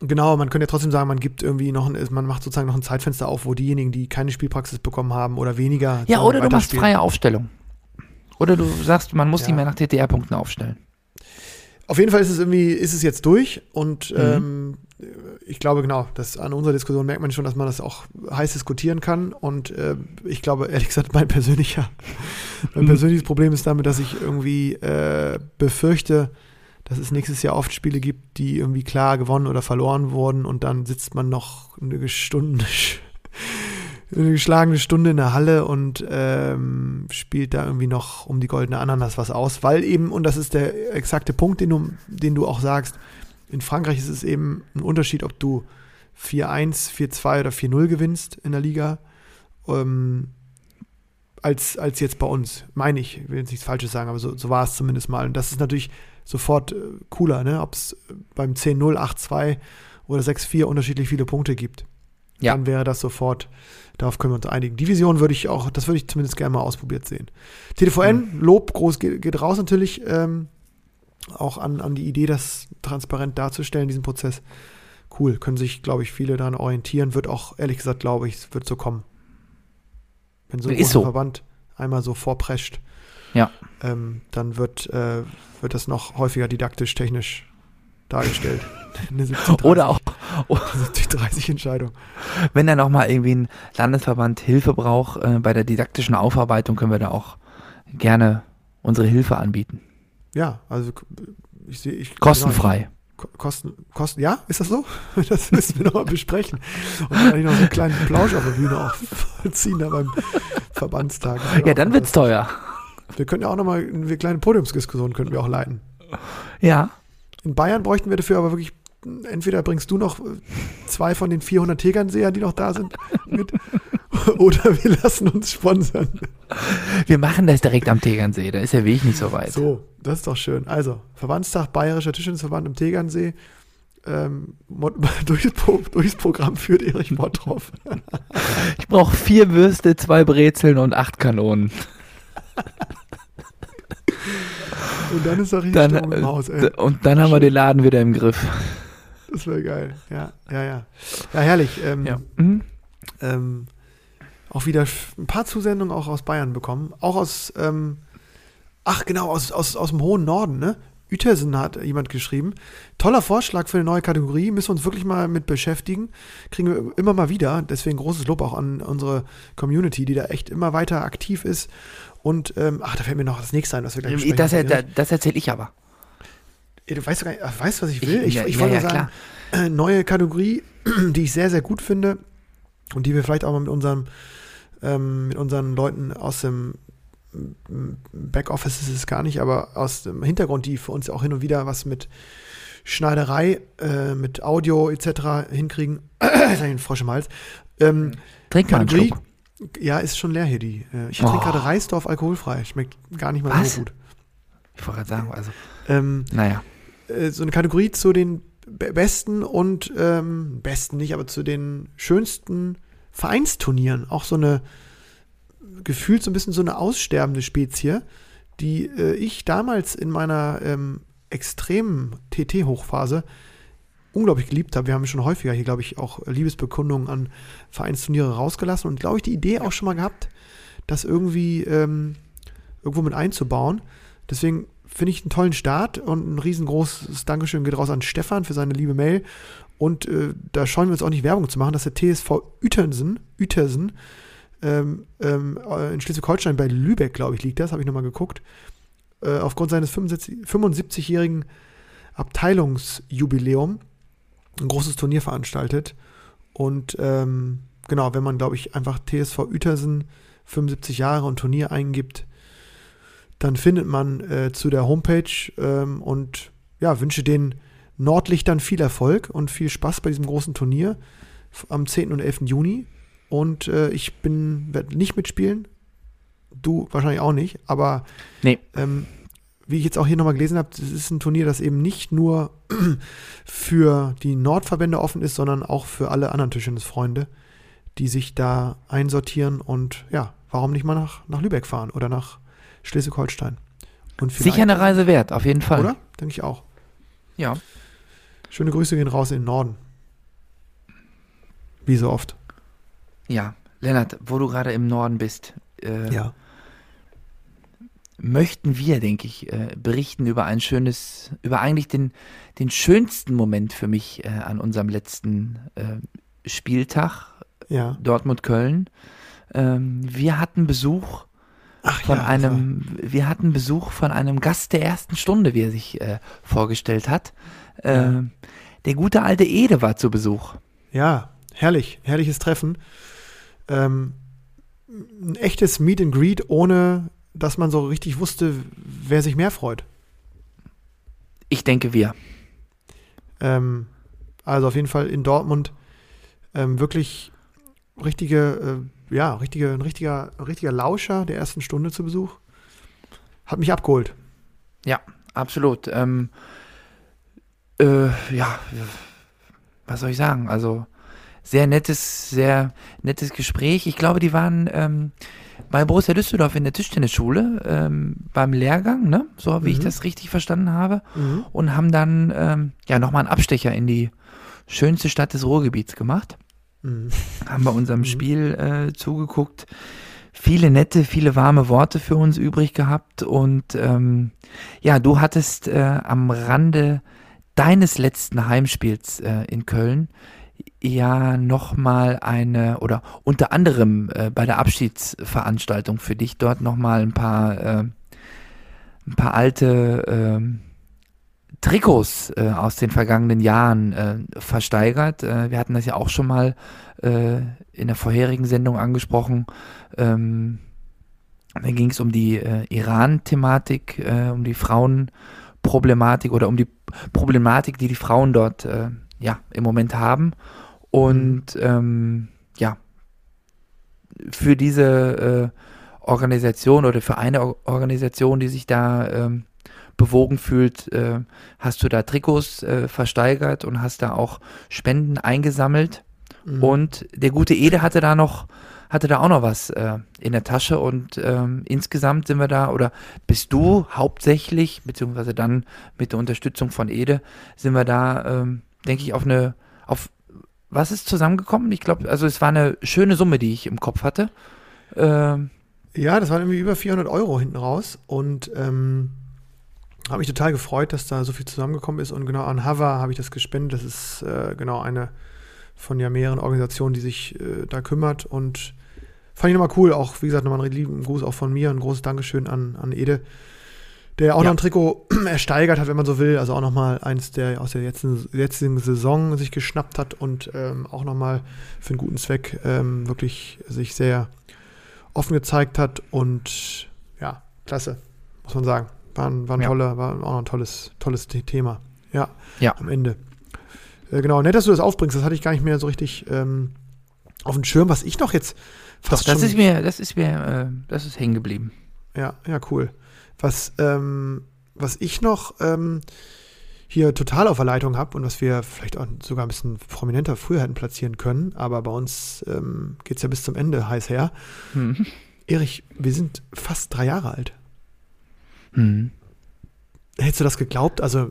Genau, man könnte ja trotzdem sagen, man gibt irgendwie noch ein, man macht sozusagen noch ein Zeitfenster auf, wo diejenigen, die keine Spielpraxis bekommen haben oder weniger. Ja, oder du machst freie Aufstellung. Oder du sagst, man muss Ja. die mehr nach TTR-Punkten aufstellen. Auf jeden Fall ist es irgendwie, ist es jetzt durch und Mhm. ähm, ich glaube genau, dass an unserer Diskussion merkt man schon, dass man das auch heiß diskutieren kann und äh, ich glaube, ehrlich gesagt, mein persönlicher, mein persönliches Problem ist damit, dass ich irgendwie äh, befürchte, dass es nächstes Jahr oft Spiele gibt, die irgendwie klar gewonnen oder verloren wurden und dann sitzt man noch eine Stunde, eine geschlagene Stunde in der Halle und ähm, spielt da irgendwie noch um die goldene Ananas was aus, weil eben, und das ist der exakte Punkt, den du, den du auch sagst, in Frankreich ist es eben ein Unterschied, ob du 4-1, 4-2 oder 4-0 gewinnst in der Liga, ähm, als, als jetzt bei uns, meine ich, ich will jetzt nichts Falsches sagen, aber so, so war es zumindest mal. Und das ist natürlich sofort äh, cooler, ne? ob es beim 10-0, 8-2 oder 6-4 unterschiedlich viele Punkte gibt. Ja. Dann wäre das sofort, darauf können wir uns einigen. Division würde ich auch, das würde ich zumindest gerne mal ausprobiert sehen. TVN, Lob, groß geht, geht raus natürlich, ähm, auch an, an die Idee, das transparent darzustellen, diesen Prozess. Cool, können sich, glaube ich, viele daran orientieren. Wird auch, ehrlich gesagt, glaube ich, es wird so kommen. Wenn so ein. Verband einmal so vorprescht, Ja. ähm, dann wird, äh, wird das noch häufiger didaktisch, technisch dargestellt. Eine 17:30 Oder auch, 30 Entscheidung. wenn da nochmal irgendwie ein Landesverband Hilfe braucht äh, bei der didaktischen Aufarbeitung, können wir da auch gerne unsere Hilfe anbieten. Ja, also ich sehe ich Kostenfrei. Ko- Kosten, Kosten, ja, ist das so? Das müssen wir nochmal besprechen. Und dann eigentlich noch so einen kleinen Plausch auf der Bühne auch vollziehen da beim Verbandstag. Ja, auch dann wird's fantastisch. teuer. Wir könnten ja auch nochmal eine kleine Podiumsdiskussion könnten wir auch leiten. Ja. In Bayern bräuchten wir dafür aber wirklich, entweder bringst du noch zwei von den 400 Tegernseher, die noch da sind, mit, oder wir lassen uns sponsern. Wir machen das direkt am Tegernsee, da ist der Weg nicht so weit. So, das ist doch schön. Also, Verbandstag Bayerischer Tischtennisverband im Tegernsee. Ähm, durchs, durchs Programm führt Erich Bottroff. Ich brauche vier Würste, zwei Brezeln und acht Kanonen. Und dann ist er richtig Dann, Stimmung im Haus, ey. äh, und dann haben wir den Laden wieder im Griff. Das wäre geil. Ja, ja, ja. Ja, herrlich. Ähm, Mhm. ähm, auch wieder ein paar Zusendungen auch aus Bayern bekommen. Auch aus, ähm, ach genau, aus, aus, aus dem hohen Norden, ne? Uetersen hat jemand geschrieben. Toller Vorschlag für eine neue Kategorie, müssen wir uns wirklich mal mit beschäftigen. Kriegen wir immer mal wieder. Deswegen großes Lob auch an unsere Community, die da echt immer weiter aktiv ist. Und, ähm, ach, da fällt mir noch das nächste ein, was wir gleich besprechen. Das, das, das erzähle ich aber. Du weißt, gar nicht, ach, weißt, was ich will? Ich, ja, ich ja, wollte ja, sagen, äh, neue Kategorie, die ich sehr, sehr gut finde und die wir vielleicht auch mal mit unseren, ähm, mit unseren Leuten aus dem m, Backoffice ist es gar nicht, aber aus dem Hintergrund, die für uns auch hin und wieder was mit Schneiderei, äh, mit Audio etc. hinkriegen. Ich einen Frosch im Hals. Ähm, Trink mal einen Schluck. Ja, ist schon leer hier die. Äh, ich Oh. trinke gerade Reisdorf alkoholfrei. Schmeckt gar nicht mal Was? so gut. Ich wollte gerade sagen, also, Ähm, naja. äh, so eine Kategorie zu den be- besten und ähm, besten nicht, aber zu den schönsten Vereinsturnieren. Auch so eine gefühlt so ein bisschen so eine aussterbende Spezie, die äh, ich damals in meiner ähm, extremen TT-Hochphase unglaublich geliebt habe. Wir haben schon häufiger hier, glaube ich, auch Liebesbekundungen an Vereinsturniere rausgelassen und, glaube ich, die Idee auch schon mal gehabt, das irgendwie ähm, irgendwo mit einzubauen. Deswegen finde ich einen tollen Start und ein riesengroßes Dankeschön geht raus an Stefan für seine liebe Mail. Und äh, da scheuen wir uns auch nicht Werbung zu machen, dass der TSV Uetersen, Uetersen ähm, ähm, äh, in Schleswig-Holstein bei Lübeck, glaube ich, liegt das, habe ich nochmal geguckt, äh, aufgrund seines 75 75-jährigen Abteilungsjubiläum ein großes Turnier veranstaltet. Und ähm, genau, wenn man, glaube ich, einfach TSV Uetersen 75 Jahre und Turnier eingibt, dann findet man äh, zu der Homepage ähm, und ja, wünsche den Nordlichtern viel Erfolg und viel Spaß bei diesem großen Turnier am 10. und 11. Juni. Und äh, ich bin, werde nicht mitspielen. Du wahrscheinlich auch nicht, aber Nee. ähm, wie ich jetzt auch hier nochmal gelesen habe, das ist ein Turnier, das eben nicht nur für die Nordverbände offen ist, sondern auch für alle anderen Tischtennisfreunde, die sich da einsortieren und ja, warum nicht mal nach, nach Lübeck fahren oder nach Schleswig-Holstein. Sicher eine Reise wert, auf jeden Fall. Oder? Denke ich auch. Ja. Schöne Grüße gehen raus in den Norden. Wie so oft. Ja. Lennart, wo du gerade im Norden bist, äh, Ja. Möchten wir, denke ich, äh, berichten über ein schönes, über eigentlich den, den schönsten Moment für mich äh, an unserem letzten äh, Spieltag, Ja. Dortmund-Köln. Ähm, wir hatten Besuch Ach von ja, einem, wir hatten Besuch von einem Gast der ersten Stunde, wie er sich vorgestellt hat. Äh, Ja. Der gute alte Ede war zu Besuch. Ja, herrlich, herrliches Treffen. Ähm, ein echtes Meet and Greet, ohne dass man so richtig wusste, wer sich mehr freut. Ich denke wir. Ähm, also auf jeden Fall in Dortmund ähm, wirklich richtige, äh, ja, richtige, ein richtiger, richtiger Lauscher der ersten Stunde zu Besuch. Hat mich abgeholt. Ja, absolut. Ähm, äh, ja, was soll ich sagen? Also sehr nettes, sehr nettes Gespräch. Ich glaube, die waren ähm, bei Borussia Düsseldorf in der Tischtennisschule ähm, beim Lehrgang, ne? So wie ich Mhm. das richtig verstanden habe. Und haben dann ähm, ja nochmal einen Abstecher in die schönste Stadt des Ruhrgebiets gemacht. Mhm. Haben bei unserem Mhm. Spiel äh, zugeguckt. Viele nette, viele warme Worte für uns übrig gehabt. Und ähm, ja, du hattest äh, am Rande deines letzten Heimspiels äh, in Köln ja nochmal eine, oder unter anderem äh, bei der Abschiedsveranstaltung für dich dort nochmal ein paar, äh, ein paar alte ähm, Trikots äh, aus den vergangenen Jahren äh, versteigert. Äh, wir hatten das ja auch schon mal äh, in der vorherigen Sendung angesprochen. Ähm, da ging es um die Iran-Thematik, um die Frauenproblematik oder um die Problematik, die die Frauen dort ja im Moment haben. Und ähm, ja, für diese äh, Organisation oder für eine Or Organisation, die sich da ähm, bewogen fühlt, äh, hast du da Trikots äh, versteigert und hast da auch Spenden eingesammelt. Mhm. Und der gute Ede hatte da noch, hatte da auch noch was äh, in der Tasche und ähm, insgesamt sind wir da, oder bist du hauptsächlich, beziehungsweise dann mit der Unterstützung von Ede, sind wir da, ähm, denke ich, auf eine, auf was ist zusammengekommen? Ich glaube, also es war eine schöne Summe, die ich im Kopf hatte. Ähm, Ja, das waren irgendwie über 400 Euro hinten raus. Und ähm, Habe mich total gefreut, dass da so viel zusammengekommen ist. Und genau an Hava habe ich das gespendet. Das ist äh, genau eine von ja mehreren Organisationen, die sich äh, da kümmert. Und fand ich nochmal cool. Auch, wie gesagt, nochmal einen lieben Gruß auch von mir. Ein großes Dankeschön an, an Ede, der auch Ja. noch ein Trikot ersteigert hat, wenn man so will. Also auch nochmal eins, der aus der jetzigen, jetzigen Saison sich geschnappt hat und ähm, auch nochmal für einen guten Zweck ähm, wirklich sich sehr offen gezeigt hat. Und ja, klasse, muss man sagen. War ein, war ein Ja. toller, war auch noch ein tolles, tolles The- Thema. Ja, Ja. am Ende. Äh, genau, nett, dass du das aufbringst. Das hatte ich gar nicht mehr so richtig ähm, auf dem Schirm, was ich noch jetzt Doch, fast das schon ist mir, das ist mir, äh, das ist hängen geblieben. ja, ja, cool. Was, ähm, was ich noch ähm, hier total auf der Leitung habe und was wir vielleicht auch sogar ein bisschen prominenter früher hätten platzieren können, aber bei uns ähm, geht es ja bis zum Ende heiß her. Hm. Erich, wir sind fast drei Jahre alt. Hm. Hättest du das geglaubt? Also,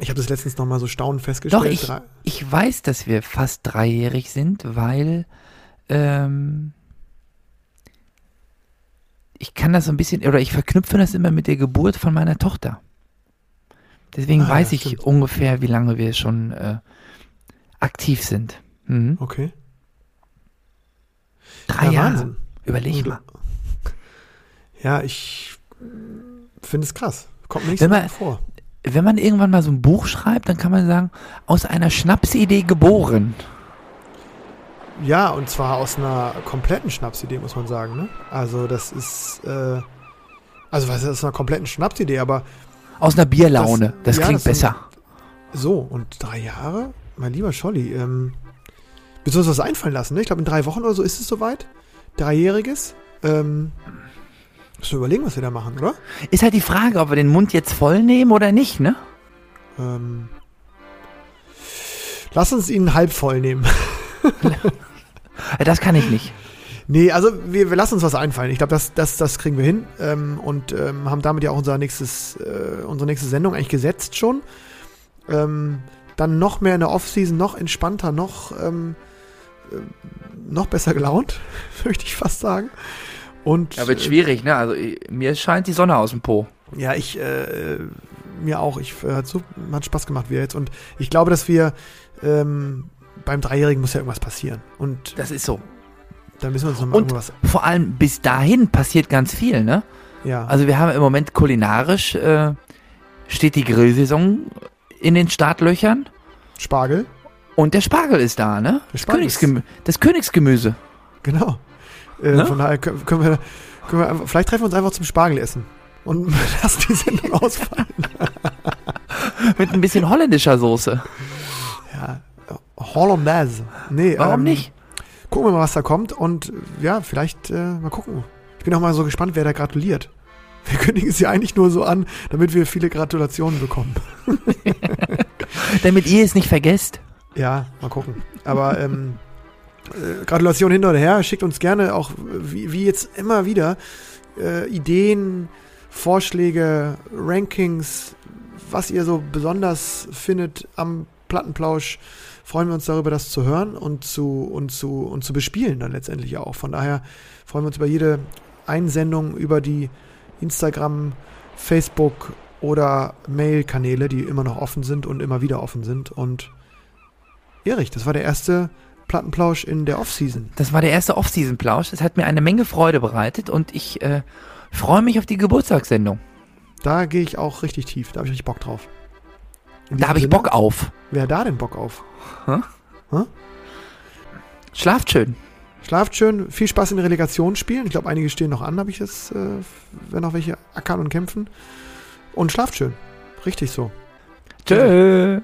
ich habe das letztens noch mal so staunend festgestellt. Doch, ich, ich weiß, dass wir fast dreijährig sind, weil ähm, ich kann das so ein bisschen, oder ich verknüpfe das immer mit der Geburt von meiner Tochter. Deswegen Ah, weiß ja, ich stimmt. ungefähr, wie lange wir schon äh, aktiv sind. Mhm. Okay. Drei Ja, Jahre. Wahnsinn. Überleg mal. Ja, ich finde es krass. Kommt mir nicht Wenn so man- vor. Wenn man irgendwann mal so ein Buch schreibt, dann kann man sagen, aus einer Schnapsidee geboren. Ja, und zwar aus einer kompletten Schnapsidee, muss man sagen. Ne? Also, das ist. Äh, also, was ist aus einer kompletten Schnapsidee? Aber Aus einer Bierlaune. Das, Das- ja, klingt das sind- besser. so, und drei Jahre? Mein lieber Scholli, ähm, willst du uns was einfallen lassen? Ne? Ich glaube, in drei Wochen oder so ist es soweit. Dreijähriges. Ähm, müssen wir überlegen, was wir da machen, oder? Ist halt die Frage, ob wir den Mund jetzt voll nehmen oder nicht, ne? Ähm, lass uns ihn halb voll nehmen. Äh, Das kann ich nicht. Nee, also wir, wir lassen uns was einfallen. Ich glaube, das, das, das kriegen wir hin. Ähm, und ähm, haben damit ja auch unser nächstes, äh, unsere nächste Sendung eigentlich gesetzt schon. Ähm, dann noch mehr in der Offseason, noch entspannter, noch, ähm, äh, noch besser gelaunt, möchte ich fast sagen. Und Ja, wird schwierig, ne? Also äh, mir scheint die Sonne aus dem Po. ja, ich äh, mir auch. Ich äh, hat so hat Spaß gemacht wieder jetzt. Und ich glaube, dass wir ähm, beim Dreijährigen muss ja irgendwas passieren. Und Das ist so. da müssen wir uns nochmal irgendwas. Vor allem bis dahin passiert ganz viel, ne? Ja. Also wir haben im Moment kulinarisch äh, steht die Grillsaison in den Startlöchern Spargel. und der Spargel ist da, ne? Das, Königsgemü das Königsgemüse. Genau. Äh, Ne? Von daher können, wir, können wir, vielleicht treffen wir uns einfach zum Spargel essen und lassen die Sendung ausfallen. Mit ein bisschen holländischer Soße. Ja, Hollandaise. Nee, Warum ähm, nicht? Gucken wir mal, was da kommt und ja, vielleicht äh, mal gucken. Ich bin auch mal so gespannt, wer da gratuliert. Wir kündigen es ja eigentlich nur so an, damit wir viele Gratulationen bekommen. Damit ihr es nicht vergesst. Ja, mal gucken. Aber ähm, äh, Gratulation hin oder her. Schickt uns gerne auch, wie, wie jetzt immer wieder, äh, Ideen, Vorschläge, Rankings, was ihr so besonders findet am Plattenplausch. Freuen wir uns darüber, das zu hören und zu, und zu, und zu bespielen dann letztendlich auch. Von daher freuen wir uns über jede Einsendung über die Instagram, Facebook oder Mail-Kanäle, die immer noch offen sind und immer wieder offen sind. Und Erich, das war der erste Plattenplausch in der Offseason. Das war der erste Off-Season-Plausch. Es hat mir eine Menge Freude bereitet und ich äh, freue mich auf die Geburtstagssendung. Da gehe ich auch richtig tief. Da habe ich richtig Bock drauf. In Da habe ich Bock auf. Wer hat da denn Bock auf? Schlaft schön. Schlaft schön, viel Spaß in den Relegationsspielen. Ich glaube, einige stehen noch an, habe ich es, äh, wenn noch welche ackern und kämpfen. Und schlaft schön. Richtig so. Tschö.